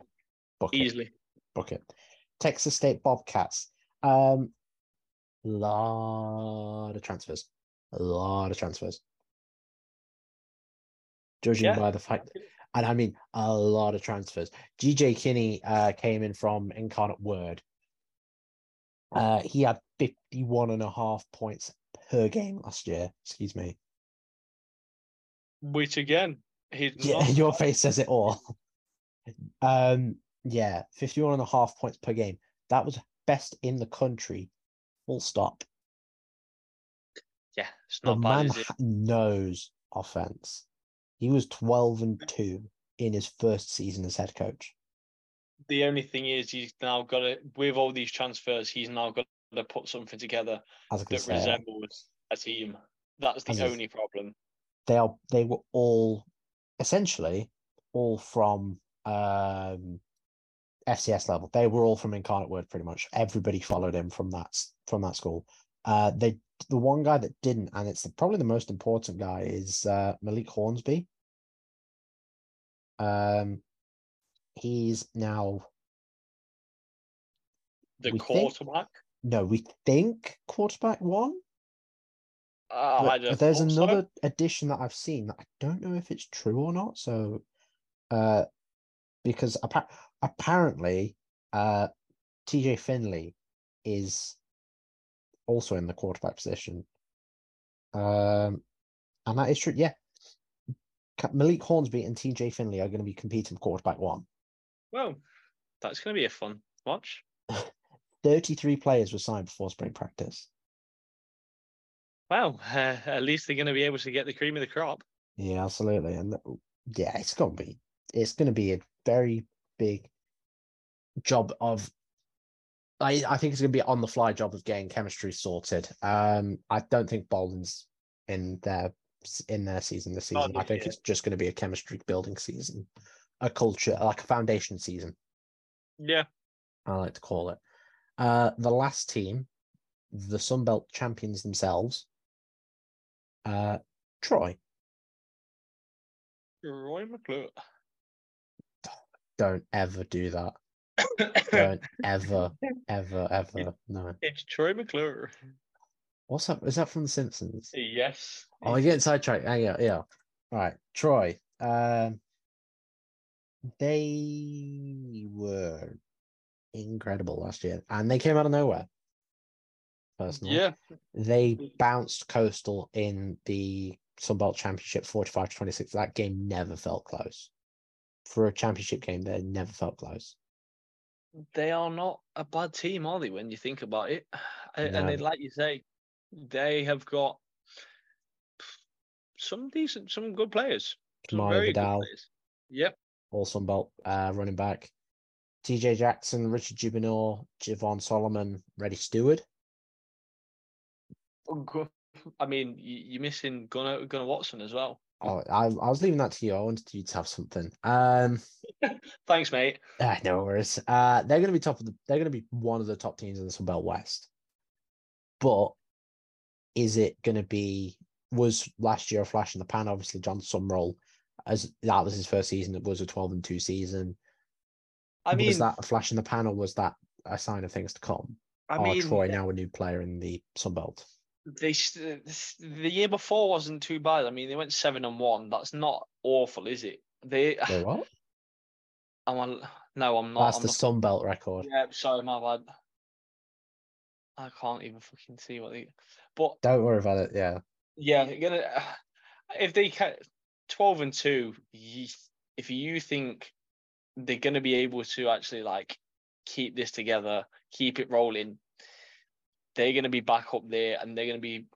Book it Easily. book it. Texas State Bobcats. Um, lot of transfers. A lot of transfers. Judging Yeah. by the fact, and I mean a lot of transfers. GJ Kinney uh, came in from Incarnate Word. Uh, he had 51 and a half points per game last year. Excuse me. Which again, he's Yeah, not. your face says it all. Um, yeah, 51 and a half points per game. That was best in the country. Full stop. Yeah, it's The bad, man is it? knows offense. He was 12 and 2 in his first season as head coach. The only thing is, he's now got to. With all these transfers, he's now got to put something together As I that say, resembles a team. That's the only problem. they are they were all essentially all from um FCS level. They were all from Incarnate Word pretty much. Everybody followed him from that from that school. Uh they the one guy that didn't, and it's the, probably the most important guy, is uh Malik Hornsby. Um he's now The we think- quarterback. no, we think quarterback one. Uh, But I don't there's so. another addition that I've seen that I don't know if it's true or not. So, uh, because appa- apparently, uh, TJ Finley is also in the quarterback position. Um, and that is true. Yeah, Malik Hornsby and TJ Finley are going to be competing quarterback one. Well, that's going to be a fun watch. 33 players were signed before spring practice. Well, uh, at least they're going to be able to get the cream of the crop. Yeah, absolutely. And yeah, it's gonna be it's gonna be a very big job of I, I think it's going to be on the fly job of getting chemistry sorted. Um, I don't think Bolden's in their in their season this season. I think year. it's just going to be a chemistry building season, a culture like a foundation season. Yeah. I like to call it. Uh, the last team, the Sunbelt champions themselves, uh, Troy. Roy McClure. Don't ever do that. Don't ever, ever, ever. No. it's Troy McClure. What's up? Is that from The Simpsons? Yes. Oh, I get sidetracked. Oh, yeah, yeah. All right, Troy. Um, they were incredible last year, and they came out of nowhere. Personally, Yeah. they bounced Coastal in the Sunbelt Championship, forty-five to twenty-six. That game never felt close. For a championship game, they never felt close. They are not a bad team, are they, when you think about it? And, and No. then, like you say, they have got some decent, some good players. Some Kamari very Vidal. good players. Yep. all Sunbelt uh, running back. TJ Jackson, Richard Jibunor, Javon Solomon, Reddy Steward. I mean, you- you're missing Gunnar, Gunnar Watson as well. Oh, I, I was leaving that to you. I wanted you to have something. Um, Thanks, mate. ah, no worries. Uh, they're going to be top of the. They're going to be one of the top teams in the Sun Belt West. But is it going to be? Was last year a flash in the pan? Obviously, Jon Sumrall, as that was his first season. It was a twelve and two season. I mean, was that a flash in the pan, or was that a sign of things to come? I Are mean, Troy now a new player in the Sunbelt? They the year before wasn't too bad. I mean, they went seven and one. That's not awful, is it? They, what? I'm on, no, I'm not. That's I'm the not- Sunbelt record. Yeah, sorry, my bad. I can't even fucking see what they. But Don't worry about it. Yeah. yeah, gonna if they ca twelve and two, if you think they're gonna be able to actually like keep this together, keep it rolling, they're gonna be back up there, and they're gonna be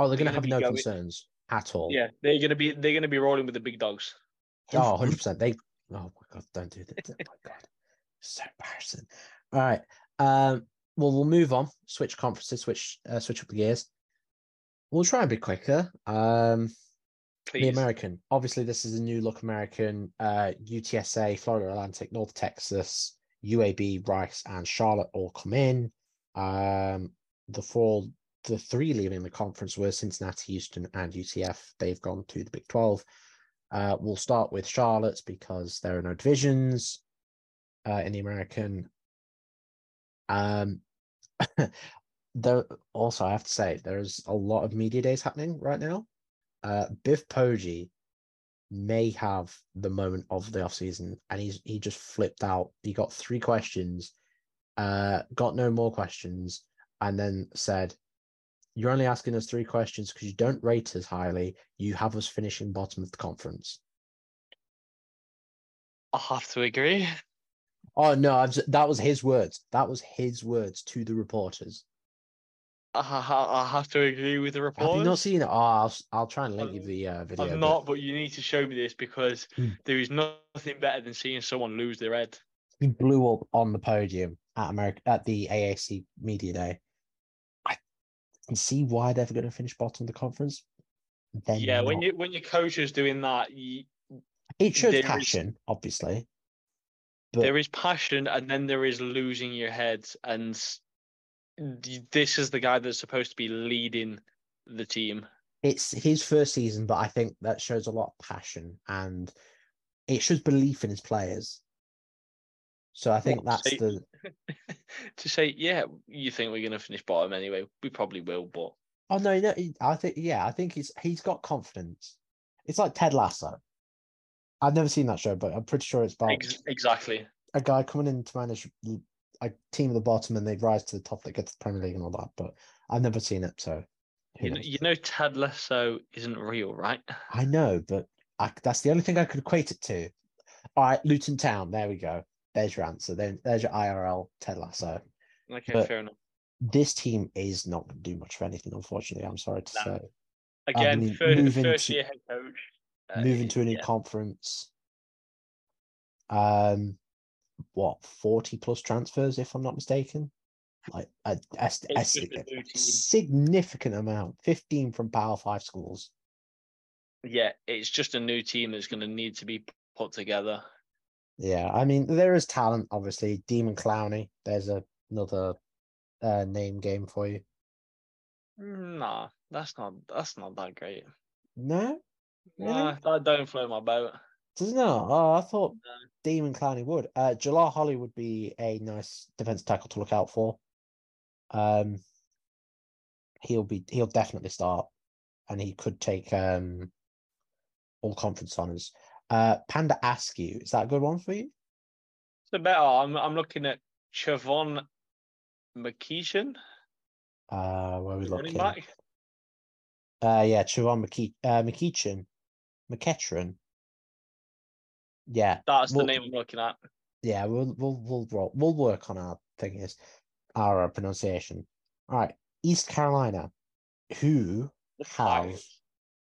Oh, they're They're going to have no going- concerns at all. yeah, they're gonna be they're gonna be rolling with the big dogs. Oh, 100%. They, oh my God, don't do this. Oh my God. So embarrassing. All right. Um, well, we'll move on. Switch conferences, switch, uh, switch up the gears. We'll try and be quicker. Um, Please. the American. Obviously, this is a new look American. Uh, UTSA, Florida Atlantic, North Texas, UAB, Rice, and Charlotte all come in. Um, the four, the three leaving the conference were Cincinnati, Houston, and UCF. They've gone to the Big 12. Uh, we'll start with Charlotte because there are no divisions uh, in the American. Um, there also I have to say there's a lot of media days happening right now. Uh, Biff Poggi may have the moment of the offseason and he's he just flipped out. He got three questions, uh, got no more questions, and then said, You're only asking us three questions because you don't rate us highly. You have us finishing bottom of the conference. I have to agree. Oh no, I've, that was his words. That was his words to the reporters. I, have to agree with the Have reports. you not seen it? Oh, I'll, I'll try and link you the uh, video. I'm but not, but you need to show me this because Hmm. there is nothing better than seeing someone lose their head. He blew up on the podium at America at the AAC Media Day. Can see why they're going to finish bottom of the conference. They're yeah, when not. you when your coach is doing that, you, it shows there is- passion, obviously. But there is passion, and then there is losing your head, and this is the guy that's supposed to be leading the team. it's his first season, but I think that shows a lot of passion and it shows belief in his players. So I think that's say- the to say, yeah, you think we're going to finish bottom anyway? We probably will, but oh no, no, I think yeah, I think he's he's got confidence. It's like Ted Lasso. I've never seen that show, but I'm pretty sure it's about ex- exactly. a guy coming in to manage a team at the bottom and they rise to the top that gets the Premier League and all that. But I've never seen it, so You know, you know, Ted Lasso isn't real, right? I know, but I, that's the only thing I could equate it to. All right, Luton Town. There we go. There's your answer. There, there's your IRL Ted Lasso. Okay, But- fair enough. This team is not going to do much for anything, unfortunately. I'm sorry to No. say. Again, mean, first, moving first to- year head coach. uh, Moving to a new yeah. conference. Um, what forty plus transfers, if I'm not mistaken. like a, a, a a significant amount, 15 from Power Five schools. Yeah, it's just a new team that's going to need to be put together. Yeah, I mean, there is talent, obviously. Demon Clowney, there's a, another uh, name game for you. Nah, that's not that's not that great. No? Nah, that don't float my boat. does not. Oh, I thought No. Demon Clowney would. Uh, Jalal Holly would be a nice defense tackle to look out for. Um, he'll be he'll definitely start, and he could take um all conference honors. Uh, Panda Askew, is that a good one for you? So better. I'm I'm looking at Chavon McKeeshan, Uh, where are we looking? back. Uh, yeah, Chavon McKe- uh, McKetron. Yeah, That's the name I'm looking at. yeah, we'll we'll we'll we'll work on our thing is our pronunciation. All right, East Carolina, who The have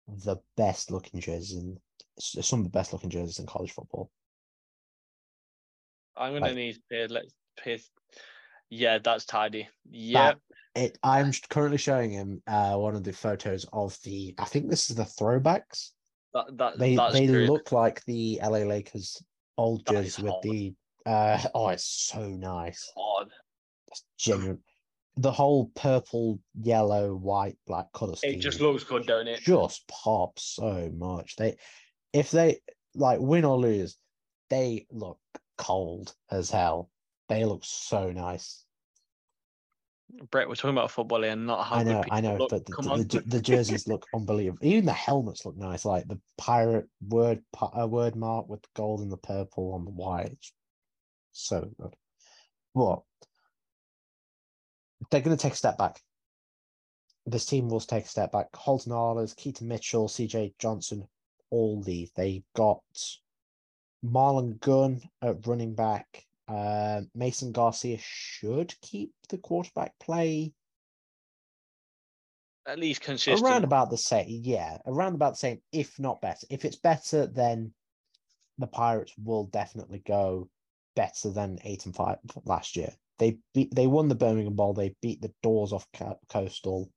the best looking jerseys in some of the best looking jerseys in college football. I'm gonna like- need pay. Let's pay. Yeah, that's tidy. Yeah, It. I'm currently showing him uh one of the photos of the. I think this is the throwbacks. that, that They they true. look like the LA Lakers old jerseys with the. Uh, oh, it's so nice. odd. It's genuine. The whole purple, yellow, white, black color scheme. It just looks good, don't it? just pops so much. They, if they like win or lose, they look cold as hell. They look so nice. Brett, we're talking about football and not how I know, I know, look. but the, the, the, the jerseys look unbelievable. Even the helmets look nice, like the pirate word pi- uh, word mark with the gold and the purple on the white. So good. But they're going to take a step back. This team will take a step back. Holton Ahlers, Keaton Mitchell, CJ Johnson, all leave. They got Marlon Gunn at running back. Uh, Mason Garcia should keep the quarterback play At least consistent. around about the same. Yeah, around about the same, if not better. If it's better, then the Pirates will definitely go better than eight and five last year. They beat, they won the Birmingham Bowl. They beat the doors off Coastal,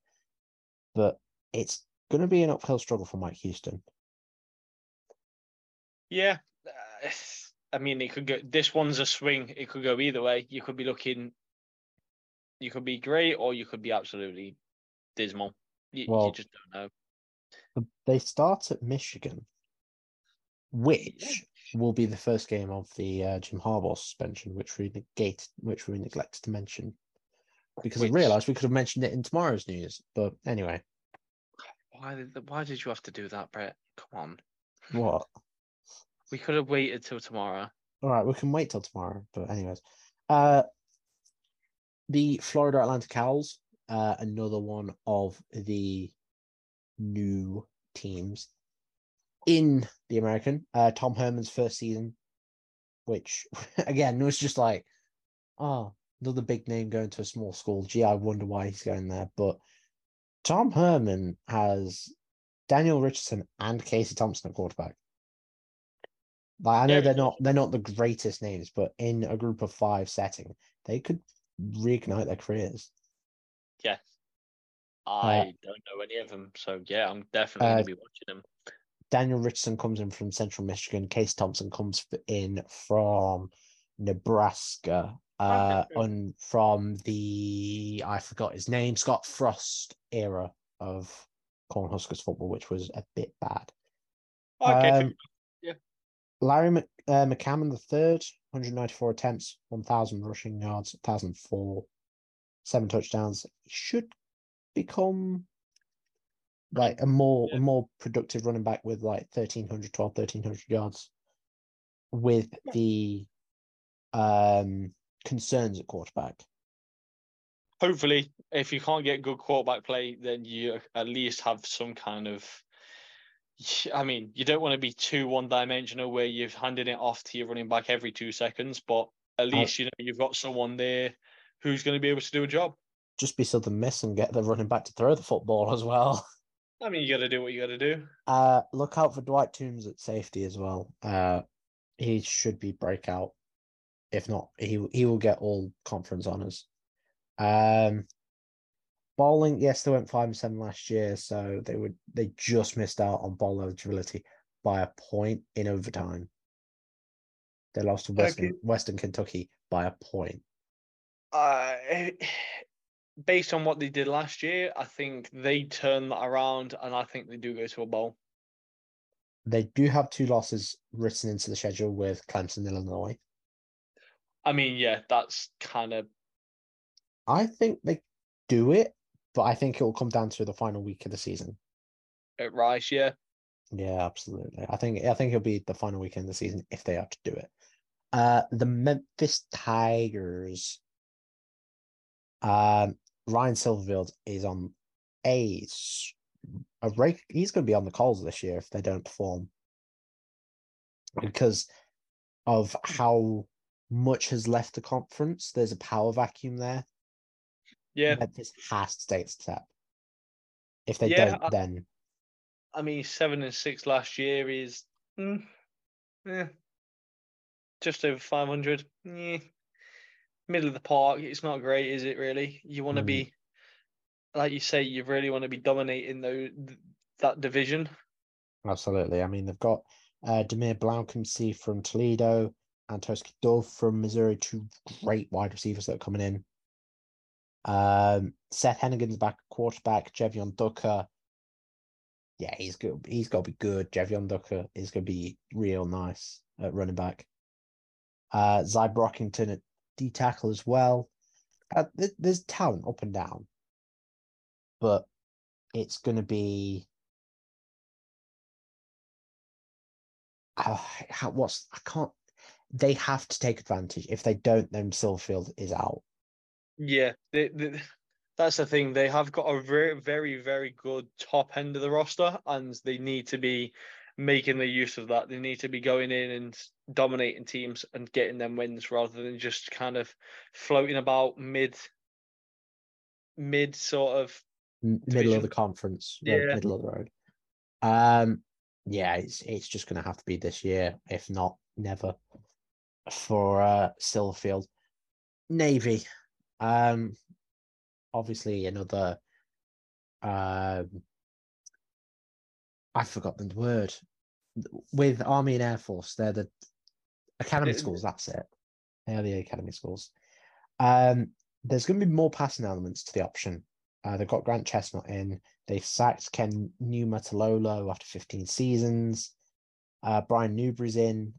but it's going to be an uphill struggle for Mike Houston. Yeah. uh, I mean, it could go. This one's a swing. It could go either way. You could be looking. You could be great, or you could be absolutely dismal. You, Well, you just don't know. They start at Michigan, which will be the first game of the uh, Jim Harbaugh suspension, which we negate, which we neglected to mention because I realised we could have mentioned it in tomorrow's news. But anyway, Why did Why did you have to do that, Brett? Come on. what? We could have waited till tomorrow. All right, we can wait till tomorrow. But anyways, uh, the Florida Atlantic Owls, uh, another one of the new teams in the American. Uh, Tom Herman's first season, which again was just like, oh, another big name going to a small school. Gee, I wonder why he's going there. But Tom Herman has Daniel Richardson and Casey Thompson at quarterback. Like I know Yeah, they're not they're not the greatest names, but in a group of five setting, they could reignite their careers. Yes. I don't know any of them, so yeah, I'm definitely Uh, gonna be watching them. Daniel Richardson comes in from Central Michigan. Case Thompson comes in from Nebraska. Uh, cool. and from the I forgot his name, Scott Frost era of Cornhuskers football, which was a bit bad. Okay, Um, Larry Mc, uh, McCammon the third, 194 attempts, 1,000 rushing yards, 1,004, seven touchdowns. Should become like a more a more productive running back with like 1,300, 12, 1,300 yards. With the um concerns at quarterback. hopefully, if you can't get good quarterback play, then you at least have some kind of. I mean, you don't want to be too one-dimensional where you're handing it off to your running back every two seconds, but at least you know you've got someone there who's going to be able to do a job. Just be Southern Miss and get the running back to throw the football as well. I mean, you got to do what you got to do. Uh, look out for Dwight Toombs at safety as well. Uh, he should be breakout. If not, he he will get all conference honors. Um, bowling, yes, they went five and seven last year, so they would they just missed out on bowl eligibility by a point in overtime. They lost to Western Okay. Western Kentucky by a point. Uh, based on what they did last year, I think they turn that around, and I think they do go to a bowl. They do have two losses written into the schedule with Clemson, Illinois. I mean, yeah, that's kind of I think they do it, but I think it will come down to the final week of the season. at Rice, yeah. Yeah, absolutely. I think I think it'll be the final weekend of the season if they are to do it. Uh the Memphis Tigers. Um Ryan Silverfield is on a a rake. He's going to be on the calls this year if they don't perform because of how much has left the conference. There's a power vacuum there. Yeah, Memphis has to take a step. If they Yeah, don't, I- then I mean, seven and six last year is, mm, eh, just over five hundred. Yeah, middle of the park. It's not great, is it? Really, you want to Mm. be, like you say, you really want to be dominating those that division. Absolutely. I mean, they've got uh, DeMeer Blankumsee from Toledo and Tauskie Dove from Missouri, two great wide receivers that are coming in. Um, Seth Henigan's back quarterback. Jevyon Ducker. Yeah, he's good. He's got to be good. Jevyon Ducker is going to be real nice at running back. Uh, Zy Brockington at D tackle as well. Uh, th- there's talent up and down, but it's going to be uh, what's I can't. They have to take advantage. If they don't, then Silverfield is out. Yeah, they, they, that's the thing. They have got a very, very, very good top end of the roster, and they need to be making the use of that. They need to be going in and dominating teams and getting them wins rather than just kind of floating about mid, mid sort of. Middle of the conference, road- Yeah. middle of the road. Um, yeah, it's it's just going to have to be this year, if not never, for uh, Silverfield. Navy, um, obviously another. Um, I forgot the word. With Army and Air Force, they're the academy Uh, schools. That's it. They're the academy schools. Um, there's going to be more passing elements to the option. Uh, they've got Grant Chesnut in. They've sacked Ken Niumatalolo after 15 seasons. Uh, Brian Newberry's in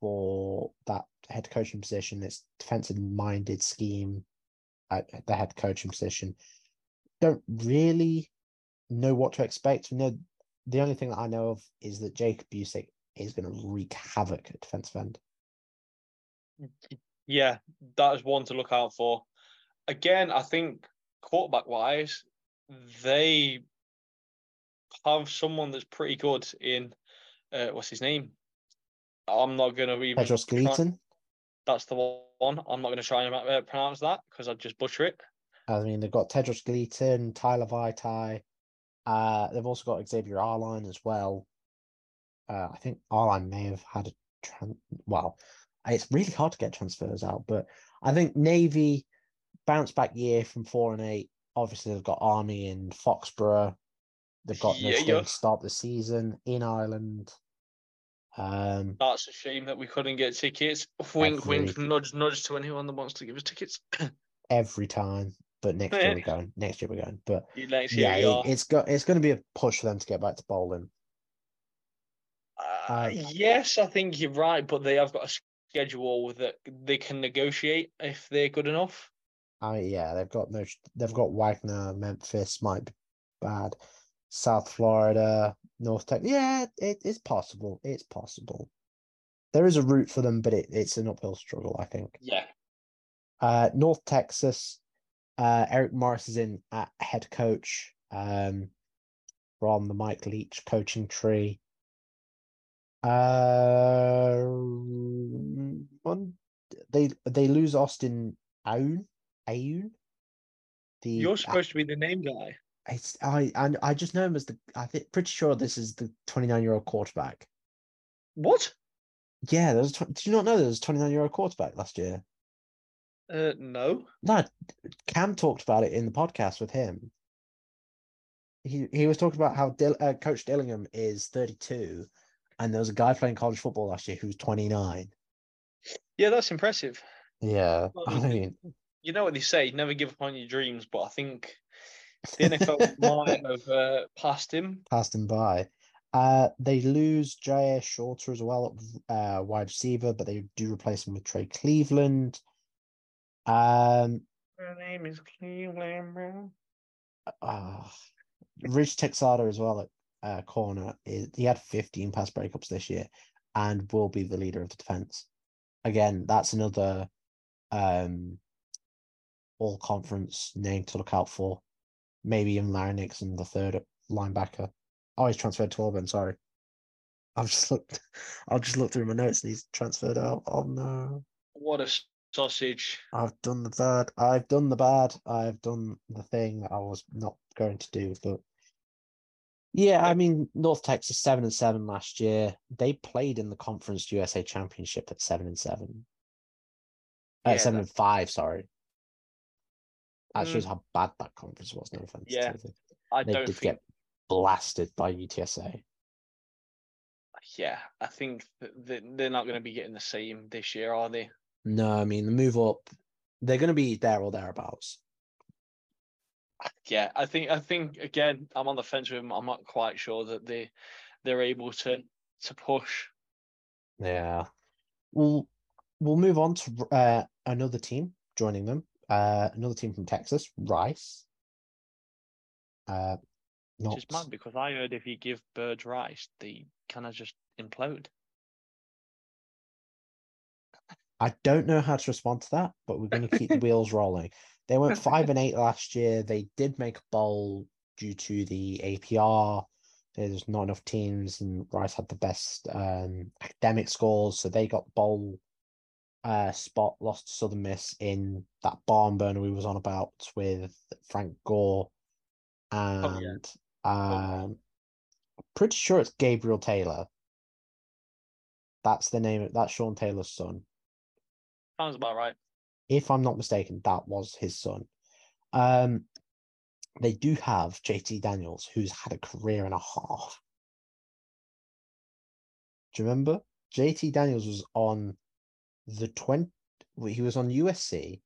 for that head coaching position. It's defensive minded scheme at the head coaching position. Don't really know what to expect. No, the only thing that I know of is that Jacob Busic is going to wreak havoc at defensive end. Yeah, that is one to look out for. Again, I think quarterback wise, they have someone that's pretty good in uh, what's his name? I'm not gonna even Pedros try- Gleaton. That's the one. I'm not gonna try and uh, pronounce that because I'd just butcher it. I mean, they've got Tedros Gleaton, Tai Lavatai. Uh, they've also got Xavier Arline as well. Uh, I think Arline may have had a tran- well, it's really hard to get transfers out, but I think Navy bounce back year from four and eight. Obviously, they've got Army in Foxborough. They've got no Yeah, to start the season in Ireland. Um, That's a shame that we couldn't get tickets. Wink, wink, Every- nudge, nudge to anyone that wants to give us tickets. every time, but next year we're going. Next year we're going, but Next year, yeah, it, it's got it's going to be a push for them to get back to bowling. Uh, Uh, yes, I think you're right, but they have got a schedule that they can negotiate if they're good enough. I yeah, they've got no. They've got Wagner, Memphis might be bad, South Florida, North Texas. Yeah, it, it's possible. It's possible. There is a route for them, but it, it's an uphill struggle. I think. Yeah. Uh, North Texas, uh, Eric Morris is in at head coach. Um, from the Mike Leach coaching tree. Uh, one, they they lose Austin Aune. Aune. The You're supposed to be the name guy. It's I and I just know him as the I think pretty sure this is the 29 year old quarterback. What? Yeah, there was. Did you not know there was a 29 year old quarterback last year? Uh, no. No, Cam talked about it in the podcast with him. He he was talking about how Dill, uh, Coach Dillingham is 32, and there was a guy playing college football last year who's 29. Yeah, that's impressive. Yeah, Well, I mean, You know what they say, never give up on your dreams, but I think the NFL might have uh, passed him. passed him by. Uh, they lose Jyaire Shorter as well at uh, wide receiver, but they do replace him with Trey Cleveland. Um, Her name is Cleveland Brown. uh, Rich Texada as well at uh, corner. He had 15 pass breakups this year and will be the leader of the defense. Again, that's another um, all conference name to look out for. Maybe even Larry Nixon, the third linebacker. Oh, he's transferred to Auburn. Sorry, I've just looked. I'll just look through my notes and he's transferred out. Oh no, What a sausage. I've done the bad. I've done the bad. I've done the thing that I was not going to do. But yeah, I mean, North Texas seven and seven last year. They played in the Conference USA Championship at seven and seven. At Yeah, seven and five. Sorry. That Mm. shows how bad that conference was. No offense. Yeah, to. I they don't did think. get blasted by UTSA. Yeah, I think they're not going to be getting the same this year, are they? No, I mean the move up. They're going to be there or thereabouts. Yeah, I think I think again, I'm on the fence with them. I'm not quite sure that they they're able to to push. Yeah. We'll we'll move on to uh, another team joining them. Uh, another team from Texas, Rice. Uh, not Which is mad because I heard if you give birds rice, they kind of just implode. I don't know how to respond to that, but we're going to keep the wheels rolling. They went five and eight last year. They did make a bowl due to the APR. There's not enough teams, and Rice had the best um, academic scores, so they got bowl uh, spot. Lost to Southern Miss in that barn burner we was on about with Frank Gore, and yeah. um, pretty sure it's Gabriel Taylor. That's the name. Of, that's Sean Taylor's son Sounds about right. if I'm not mistaken, that was his son. Um, they do have JT Daniels, who's had a career and a half. Do you remember? JT Daniels was on the 20, he was on USC.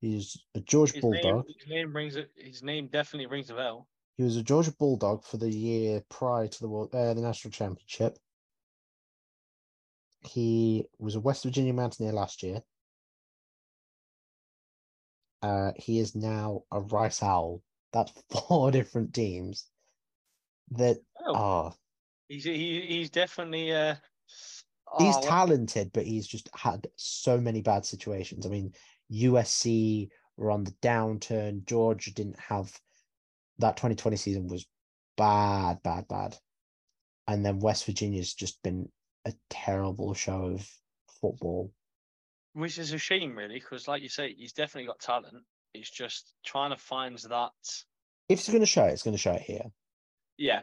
He's a Georgia His name, Bulldog. his name rings his name definitely rings a bell. He was a Georgia Bulldog for the year prior to the world, uh, the national championship. He was a West Virginia Mountaineer last year. Uh, he is now a Rice Owl. That's four different teams that Oh, are. he's he, he's definitely uh. He's oh, talented, but he's just had so many bad situations. I mean, USC were on the downturn. Georgia didn't have that 2020 season was bad, bad, bad. And then West Virginia's just been a terrible show of football. which is a shame, really, because like you say, he's definitely got talent. It's just trying to find that. If it's going to show it, it's going to show it here. Yeah,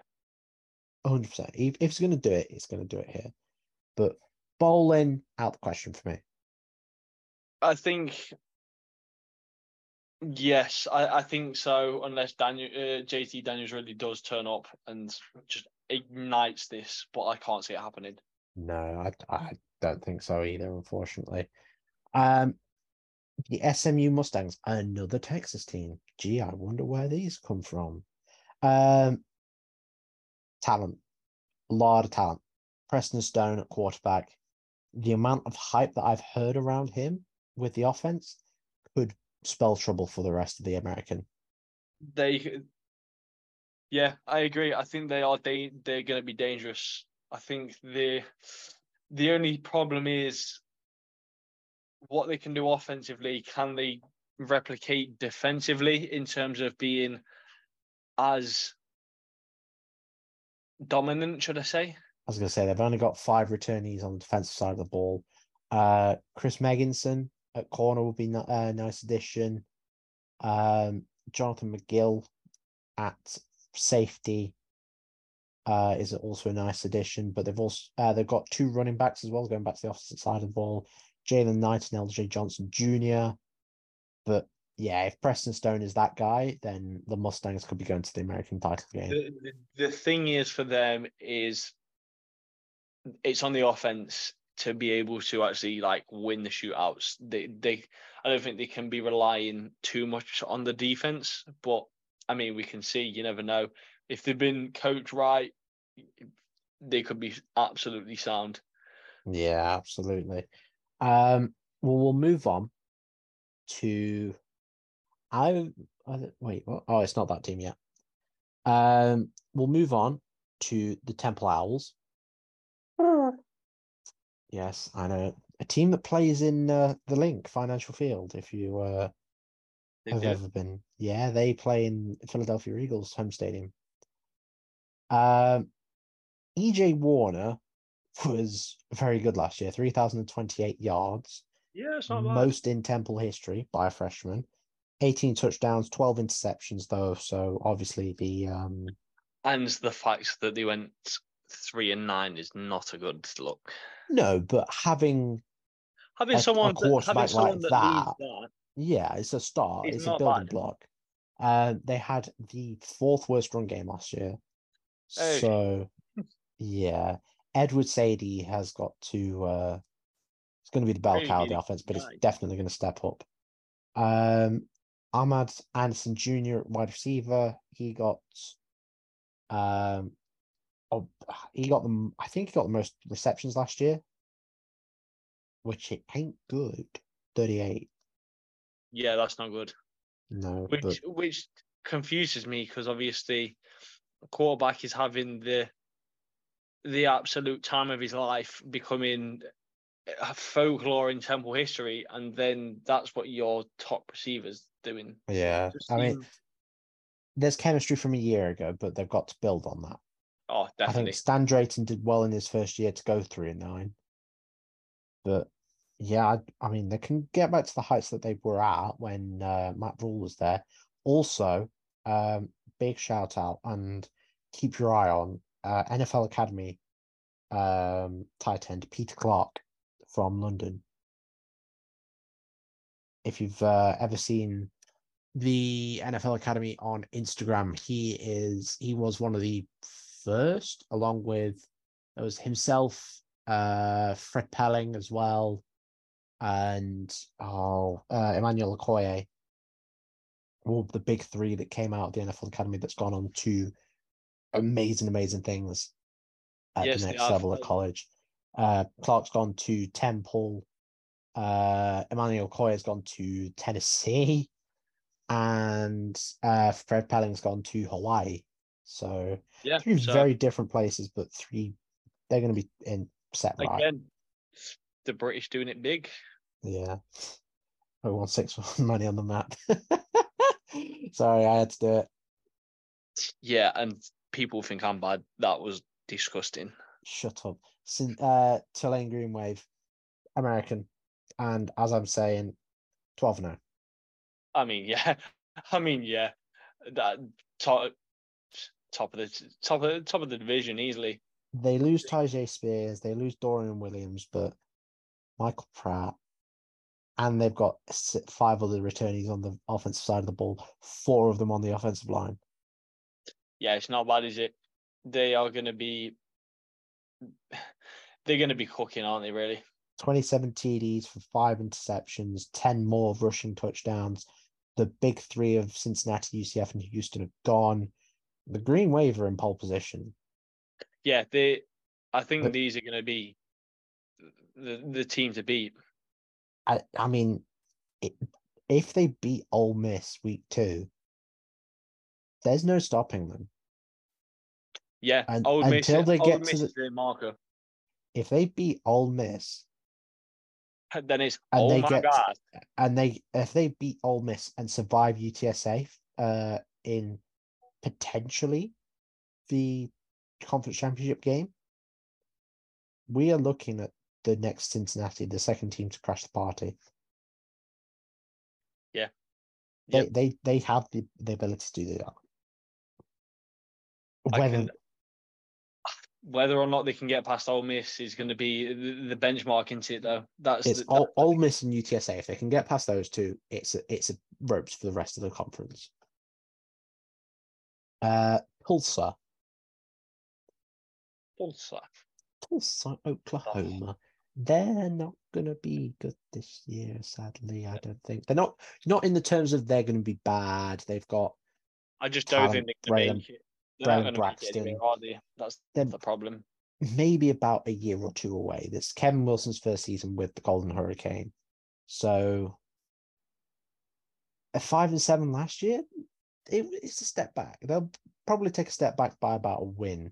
100%. If, if it's going to do it, it's going to do it here. But bowling, out the question for me. I think. Yes, I, I think so. Unless Daniel uh, JT Daniels really does turn up and just ignites this, but I can't see it happening. No, I, I don't think so either, unfortunately. Um, the SMU Mustangs, another Texas team. Gee, I wonder where these come from. Um, talent, a lot of talent. Preston Stone at quarterback. The amount of hype that I've heard around him with the offense could spell trouble for the rest of the American. They, yeah, I agree. I think they are. They they're going to be dangerous. I think the the only problem is what they can do offensively. Can they replicate defensively in terms of being as dominant? Should I say? I was going to say they've only got five returnees on the defensive side of the ball. Uh, Chris Megginson at corner would be a nice addition. Um, Jonathan McGill at safety uh, is also a nice addition. But they've also uh, they've got two running backs as well, going back to the opposite side of the ball. Jalen Knight and LJ Johnson Jr. But yeah, if Preston Stone is that guy, then the Mustangs could be going to the American title game. The, the thing is for them is it's on the offense to be able to actually like win the shootouts. They they I don't think they can be relying too much on the defense, but I mean we can see you never know if they've been coached right, they could be absolutely sound. Yeah, absolutely. Um, well, we'll move on to I, I wait. Oh, it's not that team yet. Um, we'll move on to the Temple Owls. Yes, I know a team that plays in uh, the Link Financial Field. If you uh, have ever been, yeah, they play in Philadelphia Eagles home stadium. Um, EJ Warner was very good last year, three thousand and twenty-eight yards, Yeah, it's not bad. most in Temple history by a freshman. 18 touchdowns, 12 interceptions though, so obviously the um And the fact that they went three and nine is not a good look. no, but having Having A- a someone that, having someone like that, that yeah, it's a start, It's it's a building bad. block. Uh, they had the fourth worst run game last year. So yeah. Edward Saydee has got to uh it's gonna be the bell cow of the offense, but it's definitely gonna step up. Um Amad Anderson Jr. wide receiver, he got um oh, he got them I think he got the most receptions last year, which it ain't good. 38. yeah, that's not good. No, Which but which confuses me because obviously quarterback is having the the absolute time of his life becoming a folklore in Temple history, and then that's what your top receivers doing. yeah. Just I mean there's chemistry from a year ago, but they've got to build on that. Oh, I definitely. think Stan Drayton did well in his first year to go three and nine. But yeah, I, I mean they can get back to the heights that they were at when uh, Matt Rhule was there. Also, um, big shout out and keep your eye on uh, NFL Academy um, tight end Peter Clarke from London. If you've uh, ever seen the NFL Academy on Instagram, he is he was one of the first, along with it was himself, uh, Fred Pelling as well, and oh, uh, Emmanuel Okoye. All the big three that came out of the NFL Academy that's gone on to amazing, amazing things at Yes, the next level at college. Uh, Clarke's gone to Temple. Uh, Emmanuel Okoye has gone to Tennessee, and uh, Fred Pelling's gone to Hawaii. So Yeah. three so very different places, but three they're going to be in set right. again, the British doing it big. Yeah. I won six money on the map. Sorry, I had to do it. Yeah, and people think I'm bad. That was disgusting. Shut up. Sin, uh, Tulane Green Wave, American, and as I'm saying, twelve now. I mean, yeah. I mean, yeah. That top of the top of top of the division easily. They lose Tyjae Spears, they lose Dorian Williams, but Michael Pratt, and they've got five other returnees on the offensive side of the ball. Four of them on the offensive line. Yeah, it's not bad, is it? They are going to be. They're going to be cooking, aren't they? Really? 27 TDs for five interceptions, 10 more rushing touchdowns. The big three of Cincinnati, UCF, and Houston have gone. The Green Wave are in pole position. Yeah, they. I think But- these are going to be the the team to beat. I, I mean, it, if they beat Ole Miss week two, there's no stopping them. Yeah, And- Old Miss. until they Old get to Miss the- is marker. If they beat Ole Miss Then it's And oh they my get- god. and they if they beat Ole Miss and survive UTSA uh, in potentially the conference championship game, we are looking at the next Cincinnati, the second team to crash the party. Yeah. They Yep. they they have the, the ability to do that. Whether can- whether or not they can get past Ole Miss is going to be the, the benchmark into it, though. That's It's the, Ole, that- Ole Miss and UTSA. If they can get past those two, it's a, it's a ropes for the rest of the conference. Uh, Tulsa, Tulsa. Tulsa, Oklahoma. They're not gonna be good this year, sadly. I don't think they're not not in the terms of they're gonna be bad. They've got I just don't think they're going to make it. They're not Braylon going to make it anywhere, Braxton. are they? That's They're- the problem. maybe about a year or two away. This is Kevin Wilson's first season with the Golden Hurricane. So a five and seven last year, it, it's a step back. They'll probably take a step back by about a win.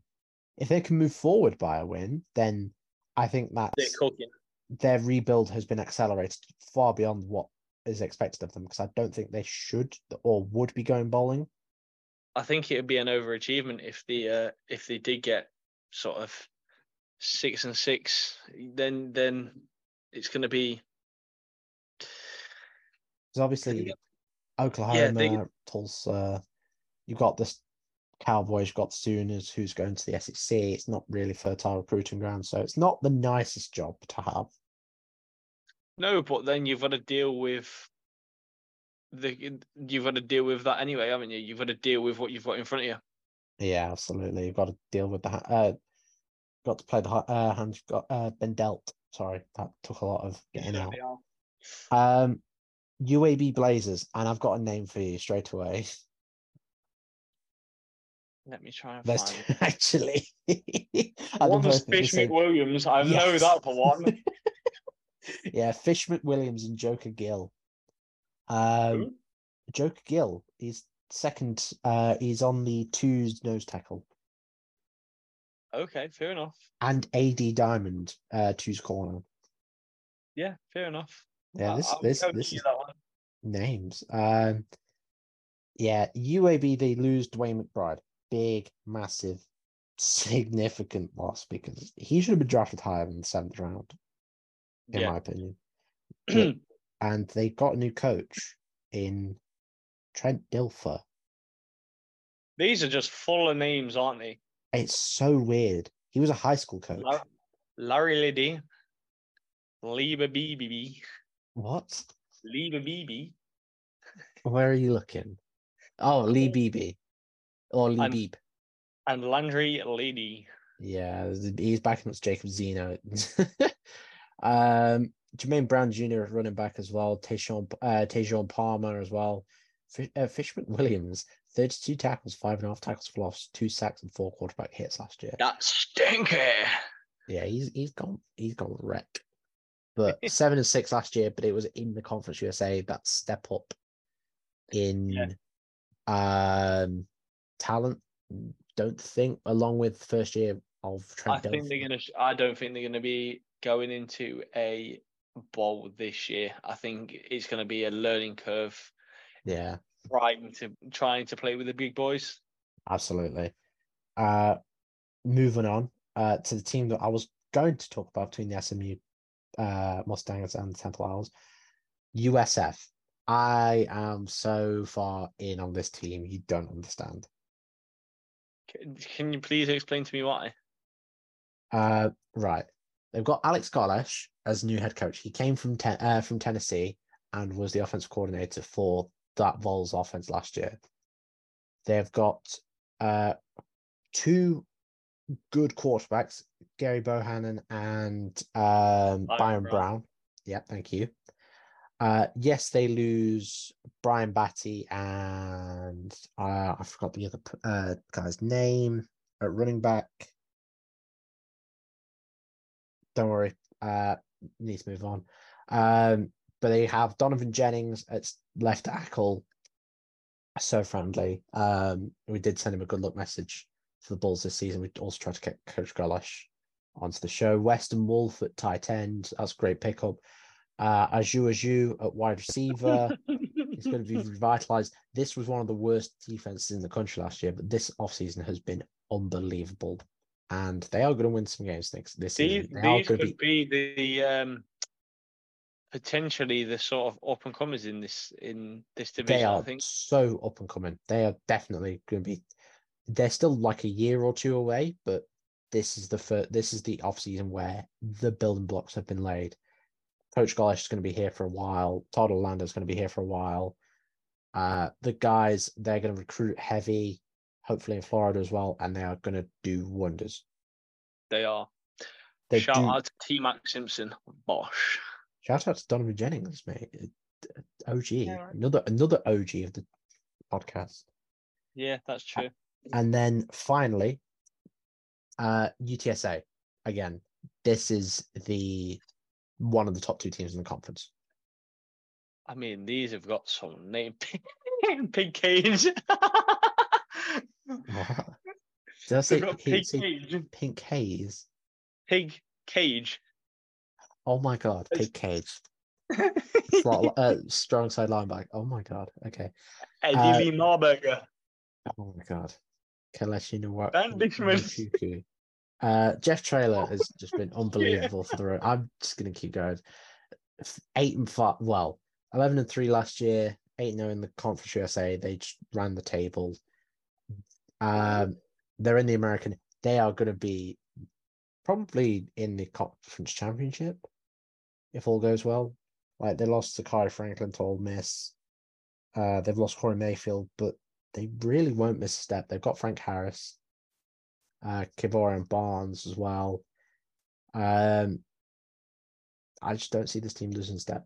If they can move forward by a win, then I think cooking. their rebuild has been accelerated far beyond what is expected of them because I don't think they should or would be going bowling. I think it would be an overachievement if the uh, if they did get sort of six and six. Then then it's going to be Because obviously, Yeah, Oklahoma, they- Tulsa, you've got the S- Cowboys, you've got the Sooners, who's going to the SEC. It's not really fertile recruiting ground, so it's not the nicest job to have. no, but then you've got to deal with the you've got to deal with that anyway, haven't you? You've got to deal with what you've got in front of you. Yeah, absolutely. You've got to deal with the uh, got to play the uh, hand you've got uh, been dealt. Sorry, that took a lot of getting out. Um, UAB Blazers, and I've got a name for you straight away. Let me try and There's find. two, actually. I One's both at the Fish McWilliams. I know that for one. yeah, Fish McWilliams and Joker Gill. Um, Who? Joker Gill is second. Uh, he's on the twos nose tackle, okay, fair enough. and AD Diamond, uh, twos corner. Yeah, fair enough. Yeah, this I'll this this is names. Um, yeah, UAB they lose DeWayne McBride, big, massive, significant loss because he should have been drafted higher than the seventh round, in Yeah. my opinion. And they got a new coach in Trent Dilfer. These are just full of names, aren't they? It's so weird. He was a high school coach. Larry Liddy, Liebe BBB, What? Liebe BB, Where are you looking? Oh, Lee Beebe. Or Lee I'm- Beebe. and Landry Lady. Yeah, he's backing up Jacob Zeno. um, Jermaine Brown Jr. running back as well. Tayshawn, uh, Tayshawn Palmer as well. Fish, uh, Fishman Williams, 32 tackles, five and a half tackles for loss, two sacks, and four quarterback hits last year. That stinky. Yeah, he's he's gone he's gone wreck. But seven and six last year, but it was in the Conference USA that step up in um talent. Don't think along with first year of I Trent think they're gonna. I don't think they're gonna be going into a bowl this year. I think it's gonna be a learning curve, Yeah, trying to trying to play with the big boys. absolutely. Uh moving on uh to the team that I was going to talk about between the SMU uh Mustangs and the Temple Owls. USF. I am so far in on this team, you don't understand. Can, you please explain to me why? Uh, right. They've got Alex Golesh as new head coach. He came from ten, uh, from Tennessee and was the offensive coordinator for that Vols offense last year. They've got uh, two good quarterbacks, Gerry Bohanon and um, Byron Byron Brown. Brown. Yeah, thank you. Uh, yes, they lose Brian Battie and uh, I forgot the other uh, guy's name at running back. Don't worry. Uh, need to move on. Um, but they have Donovan Jennings at left tackle. So friendly. Um, we did send him a good luck message for the Bulls this season. We also tried to get Coach Golesh onto the show. Weston Wolff at tight end. That's a great pickup. Uh, Aju Aju at wide receiver. It's going to be revitalized. This was one of the worst defenses in the country last year, but this offseason has been unbelievable. And they are going to win some games next this These, season. They these could be be the um, potentially the sort of up and comers in this in this division. they are I think. so up and coming. They are definitely going to be. They're still like a year or two away, but this is the first, this is the off season where the building blocks have been laid. Coach Golesh is going to be here for a while. Todd Orlando is going to be here for a while. Uh, the guys they're going to recruit heavy, hopefully in Florida as well, and they are going to do wonders. They are. They Shout do- out to T Mac Simpson, Bosh. Shout out to Donovan Jennings, mate. OG, Yeah. another another OG of the podcast. Yeah, that's true. And then finally, uh UTSA. Again, this is the one of the top two teams in the conference. I mean, these have got some name. Pig Cage. Did I say They've Pig say Cage. pink haze? Pig Cage. Oh my god, pig cage. Slot, uh, strong side linebacker. Oh my god. Okay. Eddie Uh, Lee Marburger. Oh my god. Ben Dixman. Nwachukwu. Uh, Jeff Traylor has just been unbelievable for the road. I'm just going to keep going. Eight and five. Well, eleven and three last year. Eight and zero in the Conference USA. They just ran the table. Um, they're in the American. They are going to be probably in the Conference Championship if all goes well. Like they lost to Kai Franklin to Ole Miss. Uh, they've lost Corey Mayfield, but they really won't miss a step. They've got Frank Harris, uh, Kevorian Barnes as well. Um, I just don't see this team losing step.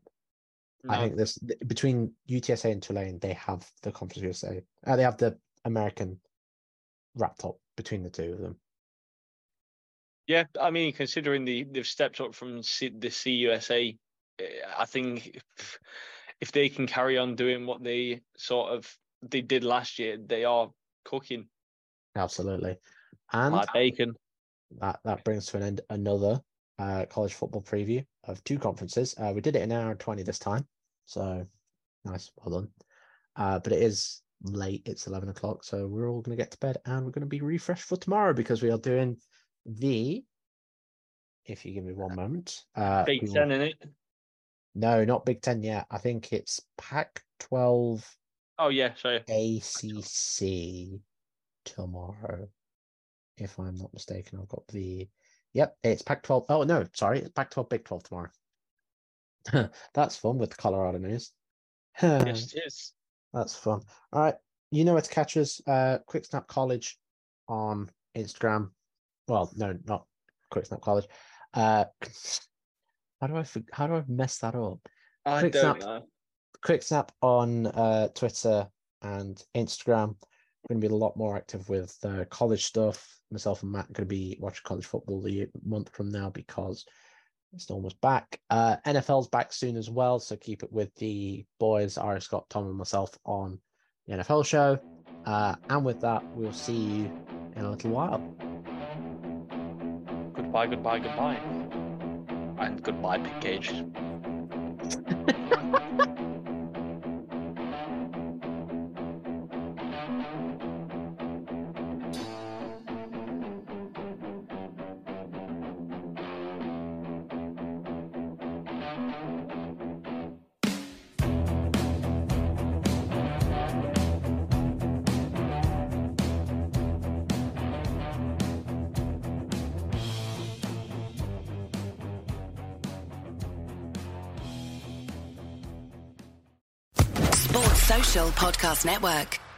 I think this between UTSA and Tulane, they have the Conference USA. Uh, they have the American wrapped up between the two of them. Yeah, I mean, considering the they've stepped up from C, the CUSA, eh, I think if, if they can carry on doing what they sort of they did last year, they are cooking Absolutely, and like bacon. that that brings to an end another uh, college football preview of two conferences. Uh, we did it in an hour and twenty this time, so nice, well done. Uh, but it is late; it's eleven o'clock, so we're all going to get to bed and we're going to be refreshed for tomorrow because we are doing the. If you give me one moment, uh, Big we will- Ten in it. no, not Big Ten yet. I think it's Pac twelve Oh yeah, sorry. ACC tomorrow. If I'm not mistaken, I've got the. Yep, it's Pac 12. Oh, no, sorry. It's Pac 12, Big 12 tomorrow. That's fun with the Colorado news. Yes, it is. That's fun. All right. You know where to catch us. Uh, Quick Snap College on Instagram. Well, no, not Quick Snap College. Uh, how do I how do I mess that up? I Quick don't snap. know. Quick snap on uh, Twitter and Instagram. We're going to be a lot more active with uh, college stuff. Myself and Matt are going to be watching college football the month from now because it's almost back. Uh, NFL's back soon as well, so keep it with the boys, Ari Scott, Tom, and myself on the NFL show. Uh, and with that, we'll see you in a little while. Goodbye, goodbye, goodbye. And goodbye, Pig Cage. Podcast Network.